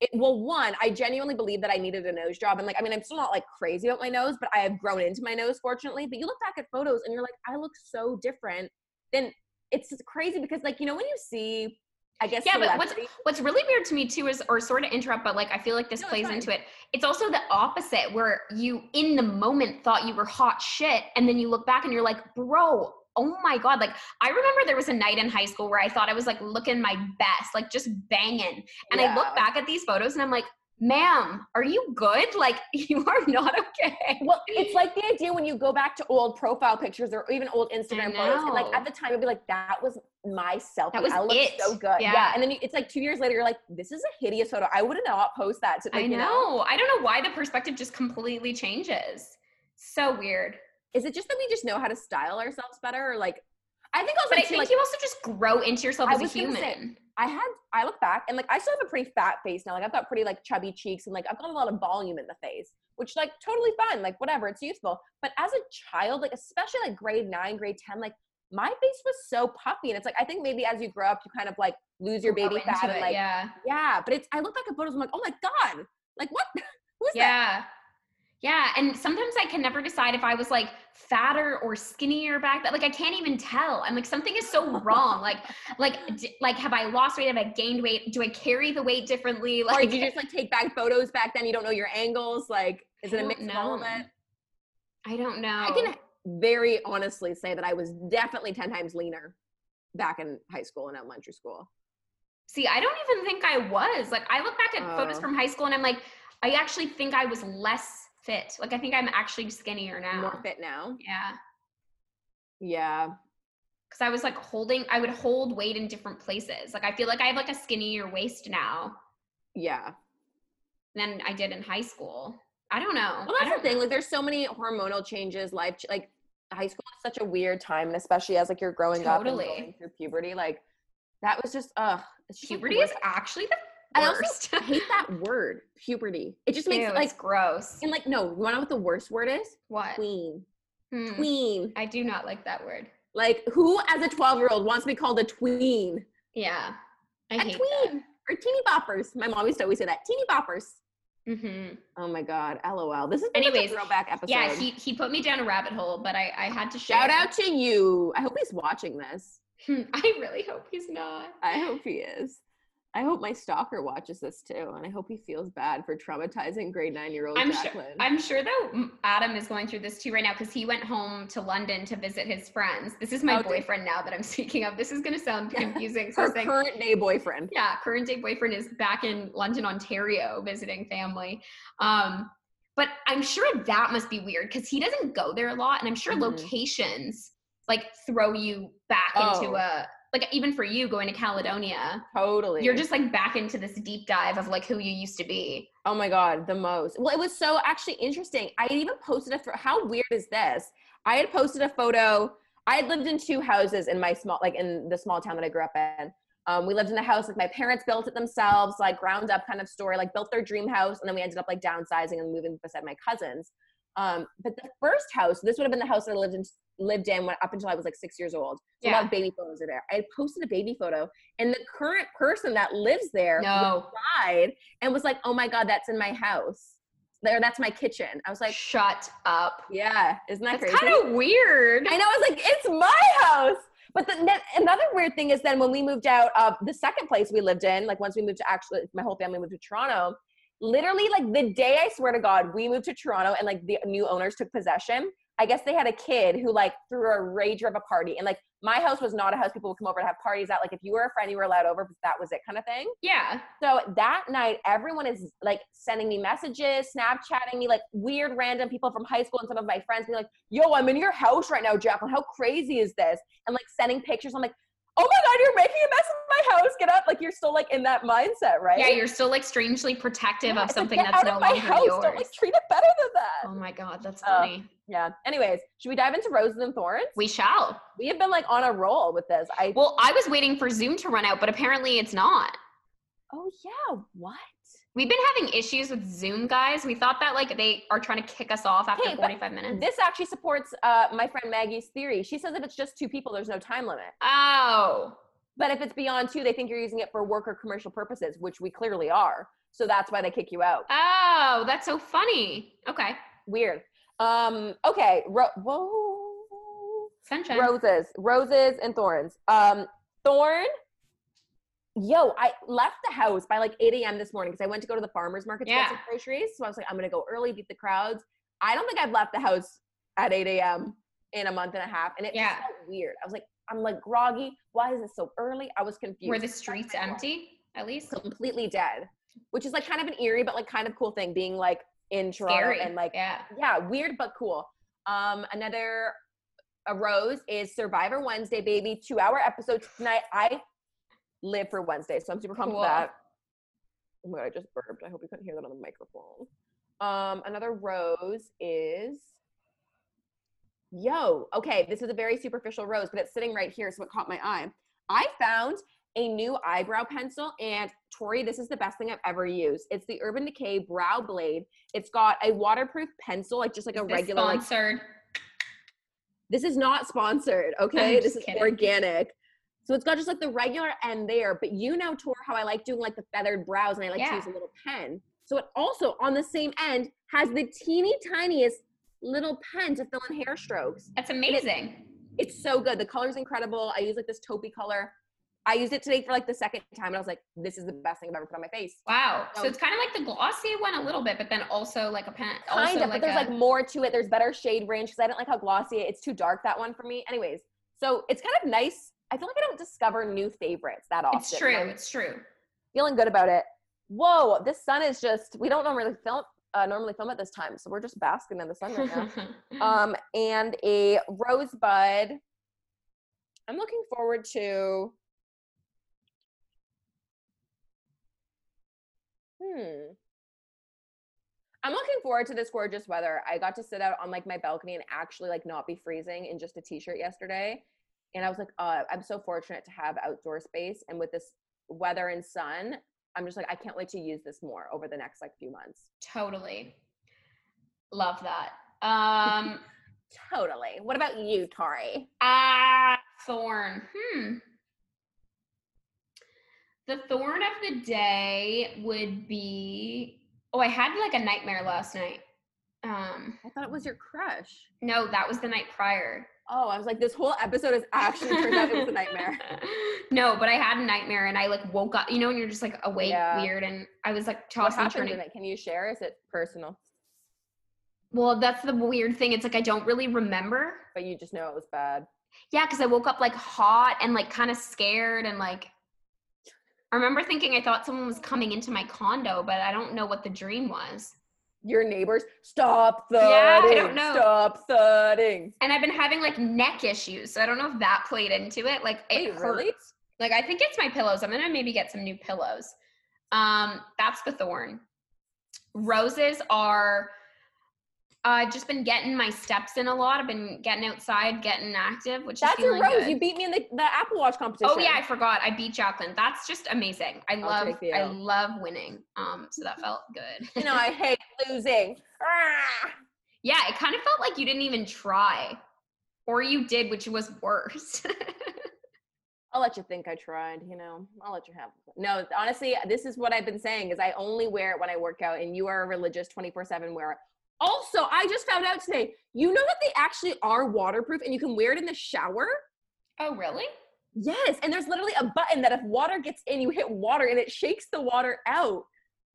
it, well, one, I genuinely believe that I needed a nose job. And like, I mean, I'm still not like crazy about my nose, but I have grown into my nose, fortunately. But you look back at photos and you're like, I look so different. Then it's crazy because, like, you know, when you see, I guess, Yeah, but what's- What's really weird to me too is, or sort of interrupt, but like I feel like this No, plays into it. It's also the opposite where you in the moment thought you were hot shit, and then you look back and you're like, bro, oh my god. Like I remember there was a night in high school where I thought I was like looking my best, like just banging. And I look back at these photos and I'm like, ma'am, are you good? Like <laughs> you are not okay. Well, it's like the idea when you go back to old profile pictures or even old Instagram photos, and like at the time, you'd be like, "That was myself. That was I look it. so good." Yeah. Yeah. and then you, it's like two years later, you're like, "This is a hideous photo. I would not post that." To, like, I you know. I don't know why the perspective just completely changes. So weird. Is it just that we just know how to style ourselves better, or like? I think also But I too, think like you also just grow into yourself I as a gonna say, human. I had I look back and like I still have a pretty fat face now. Like I've got pretty like chubby cheeks and like I've got a lot of volume in the face, which like totally fine. Like whatever, it's useful. But as a child, like especially like grade nine, grade ten, like my face was so puffy, and it's like I think maybe as you grow up, you kind of like lose your baby fat and it, like yeah. yeah. But it's I look back at photos, I'm like, oh my god, like what? <laughs> Who's that? Yeah. And sometimes I can never decide if I was like fatter or skinnier back then. Like I can't even tell. I'm like, something is so wrong. Like, like, <laughs> d- like, have I lost weight? Have I gained weight? Do I carry the weight differently? Or Like, did you just like take back photos back then? You don't know your angles. Like, is it a mix of all of it? I don't know. I can very honestly say that I was definitely 10 times leaner back in high school and elementary school. See, I don't even think I was. Like, I look back at photos Oh. from high school and I'm like, I actually think I was less fit. Like, I think I'm actually skinnier now. More fit now. Yeah. Yeah. Cause I was like holding, I would hold weight in different places. Like, I feel like I have like a skinnier waist now Yeah. than I did in high school. I don't know. Well, that's the thing. know. Like, there's so many hormonal changes, life, ch- like, high school is such a weird time, and especially as like you're growing up and Totally. going through puberty, like, that was just, ugh. Puberty is actually the I also hate that word, puberty. It just makes Ew, it like, gross. and like, no, you wanna know what the worst word is? What? Tween. Hmm. Tween. I do not like that word. Like, who as a 12 year old wants to be called a tween? Yeah. I a hate tween or teeny boppers. My mom used to always say that teeny boppers. that. hmm Oh my god, lol. This is Anyways, a throwback episode. Yeah, he, he put me down a rabbit hole, but I, I had to share. Shout out to you. I hope he's watching this. I really hope he's not. I hope he is. I hope my stalker watches this too, and I hope he feels bad for traumatizing grade nine year old I'm sure. Jacqueline. I'm sure though Adam is going through this too right now because he went home to London to visit his friends. This is my Oh, boyfriend now that I'm <laughs> speaking of. This is going to sound <laughs> confusing. So Her saying, current day boyfriend. yeah, current day boyfriend is back in London, Ontario, visiting family. Um, but I'm sure that must be weird because he doesn't go there a lot, and I'm sure Mhm. locations like throw you back into Oh. a like even for you going to Caledonia, Totally. you're just like back into this deep dive of like who you used to be. Oh my god, the most. Well, it was so actually interesting. I had even posted a. pho- How weird is this? I had posted a photo. I had lived in two houses in my small, like in the small town that I grew up in. Um, we lived in a house like my parents built it themselves, like ground up kind of story, like built their dream house, and then we ended up like downsizing and moving beside my cousins. Um, but the first house, this would have been the house that I lived in lived in when, up until I was like six years old. So a lot of baby photos are there. I posted a baby photo, and the current person that lives there No. replied and was like, "Oh my god, that's in my house. There, that's my kitchen." I was like, Shut up. "Yeah, isn't that That's crazy?" kind of weird. I know. I was like, "It's my house." But the, another weird thing is then when we moved out of the second place we lived in, like once we moved to actually, my whole family moved to Toronto. Literally, like the day I swear to God, we moved to Toronto and like the new owners took possession. I guess they had a kid who like threw a rager of a party, and like my house was not a house people would come over to have parties at. Like if you were a friend, you were allowed over, but that was it, kind of thing. Yeah. So that night, everyone is like sending me messages, Snapchatting me, like weird random people from high school and some of my friends being like, yo, I'm in your house right now, Jacqueline. How crazy is this? And like sending pictures. I'm like, oh my God, you're making a mess of my house. Get up. Like you're still like in that mindset, right? Yeah, you're still like strangely protective Yeah, of like, something get that's out no of my longer house. yours. Don't like treat it better than that. oh my god, that's Uh, funny. Yeah. Anyways, should we dive into roses and thorns? we shall. We have been like on a roll with this. I Well, I was waiting for Zoom to run out, but apparently it's not. oh yeah, what? We've been having issues with Zoom, guys. We thought that like they are trying to kick us off after Hey, 45 minutes. This actually supports uh, my friend Maggie's theory. She says if it's just two people, there's no time limit. oh, But if it's beyond two, they think you're using it for work or commercial purposes, which we clearly are. So that's why they kick you out. oh, that's so funny. Okay, Weird. Um, okay. Ro- whoa. sunshine. Roses, roses and thorns. Um, thorn. Yo, I left the house by like 8 a.m. this morning because I went to go to the farmer's market to Yeah. get some groceries. So I was like, I'm gonna go early, beat the crowds. I don't think I've left the house at 8 a.m. in a month and a half, and it Yeah. felt weird. I was like, I'm like groggy. Why is it so early? I was confused. Were the streets empty? At least completely dead, which is like kind of an eerie but like kind of cool thing being like in Toronto scary. and like yeah. yeah, weird but cool. Um, another arose is Survivor Wednesday, baby. Two hour episode tonight. I live for Wednesday, so I'm super pumped Cool. for that. Oh my god, I just burped. I hope you couldn't hear that on the microphone. Um, another rose is yo. Okay, this is a very superficial rose, but it's sitting right here, so it caught my eye. I found a new eyebrow pencil, and Tori, this is the best thing I've ever used. It's the Urban Decay Brow Blade. It's got a waterproof pencil, like just like Is a regular like sponsored. this is not sponsored, okay? This is kidding. organic. So it's got just like the regular end there, but you know, Tor, how I like doing like the feathered brows and I like to use a little pen. So it also on the same end has the teeny tiniest little pen to fill in hair strokes. That's amazing. It's so good. The color's incredible. I use like this taupey color. I used it today for like the second time and I was like, this is the best thing I've ever put on my face. Wow. So So- it's kind of like the glossy one a little bit, but then also like a pen. Kind also of, but there's a- like more to it. There's better shade range because I didn't like how glossy it- it's too dark that one for me. Anyways, so it's kind of nice. I feel like I don't discover new favorites that often. It's true. It's true. feeling good about it. Whoa, this sun is just we don't normally film uh, normally film at this time, so we're just basking in the sun right now. <laughs> um, and a rosebud. I'm looking forward to. Hmm. I'm looking forward to this gorgeous weather. I got to sit out on like my balcony and actually like not be freezing in just a t-shirt yesterday. And I was like, uh, I'm so fortunate to have outdoor space. And with this weather and sun, I'm just like, I can't wait to use this more over the next like few months. totally. Love that. <laughs> Um, Totally. What about you, Tori? ah, thorn. Hmm. The thorn of the day would be. Oh, I had like a nightmare last night. Um, I thought it was your crush. no, that was the night prior. Oh, I was like, this whole episode is actually turned out it was a nightmare. <laughs> no, but I had a nightmare and I like woke up. You know, when you're just like awake, Yeah. weird, and I was like tossing and happened turning. in it? Can you share? Is it personal? Well, that's the weird thing. It's like I don't really remember. But you just know it was bad. Yeah, because I woke up like hot and like kind of scared and like I remember thinking I thought someone was coming into my condo, but I don't know what the dream was. Your neighbors, stop thudding. Yeah, I don't know. Stop thudding. And I've been having like neck issues, so I don't know if that played into it. Like it Wait, really? hurts. Like I think it's my pillows. I'm gonna maybe get some new pillows. Um, that's the thorn. Roses are. I've just been getting my steps in a lot. I've been getting outside, getting active, which is That's is your rose. good. You beat me in the, the Apple Watch competition. Oh yeah, I forgot. I beat Jacqueline. That's just amazing. I love I love winning. Um so that felt good. you know, I <laughs> hate losing. Ah! Yeah, it kind of felt like you didn't even try. Or you did, which was worse. <laughs> I'll let you think I tried, you know. I'll let you have No, honestly, this is what I've been saying is I only wear it when I work out and you are a religious 24/7 wearer. Also, I just found out today, you know that they actually are waterproof and you can wear it in the shower? oh, really? Yes, and there's literally a button that if water gets in, you hit water and it shakes the water out.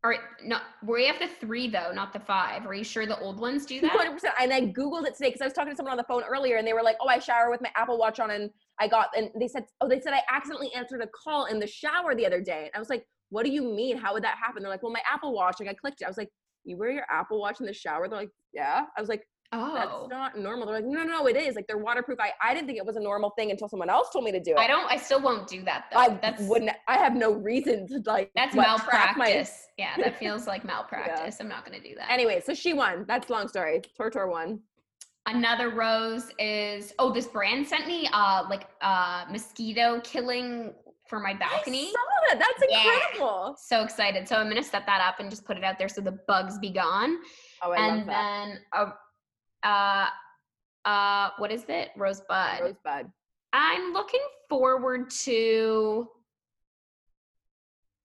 All right, no, we have the three though, not the five. Are you sure the old ones do that? 200%. And I Googled it today because I was talking to someone on the phone earlier and they were like, oh, I shower with my Apple Watch on and I got, and they said, oh, they said I accidentally answered a call in the shower the other day. And I was like, what do you mean? How would that happen? They're like, well, my Apple Watch, like I clicked it. I was like, you wear your Apple Watch in the shower? They're like, yeah. I was like, Oh. that's not normal. They're like, no, no, no, it is. Like they're waterproof. I, I didn't think it was a normal thing until someone else told me to do it. I don't. I still won't do that though. I that's wouldn't. I have no reason to like. that's what, track my- malpractice. Yeah, that <laughs> feels like malpractice. I'm not gonna do that. Anyway, so she won. That's long story. Tortor won. Another rose is oh, this brand sent me uh like uh mosquito killing for my balcony. I saw that. That's incredible. Yeah. So excited. So I'm gonna set that up and just put it out there so the bugs be gone. Oh, I love and that. then uh, uh uh what is it? Rosebud. Rosebud. I'm looking forward to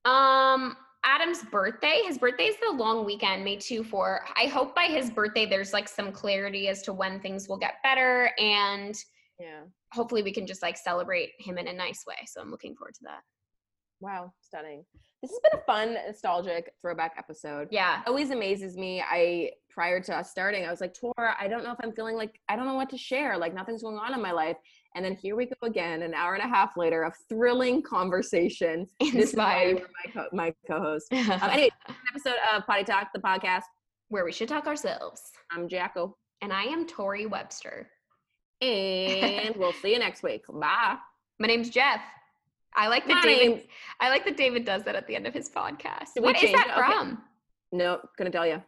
um Adam's birthday. His birthday is the long weekend, May 2 4. I hope by his birthday there's like some clarity as to when things will get better and Yeah. hopefully we can just like celebrate him in a nice way. So I'm looking forward to that. Wow. Stunning. This has been a fun, nostalgic throwback episode. Yeah. always amazes me. I prior to us starting, I was like, Tor, I don't know if I'm feeling like I don't know what to share. Like nothing's going on in my life. And then here we go again, an hour and a half later of thrilling conversation. <laughs> This is why you Inspired. were my, co- my co-host. <laughs> Um, anyway, an episode of Potty Talk, the podcast. Where we should talk ourselves. I'm Jacko, And I am Tori Webster. And we'll <laughs> see you next week. Bye. My name's Jeff. I like that My David name's- I like that David does that at the end of his podcast. What is that it? Okay. from? No, gonna tell you.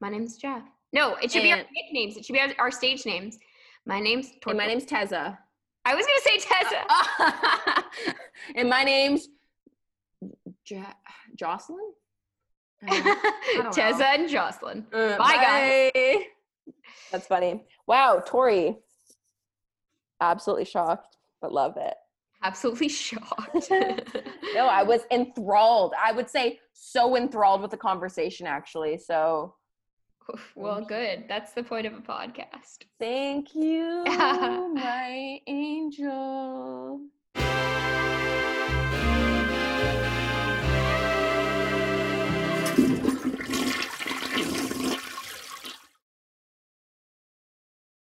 My name's Jeff. No, it should be our nicknames. It should be our, stage names. My name's Tor- And my name's Tessa. I was gonna say Tessa. <laughs> and my name's Jocelyn. <laughs> Tessa know. and Jocelyn. uh, Bye, guys. That's funny. Wow, Tori. Absolutely shocked, but love it. Absolutely shocked. <laughs> No, I was enthralled. I would say so enthralled with the conversation, actually. So <laughs> well, good. That's the point of a podcast. thank you, <laughs> my angel.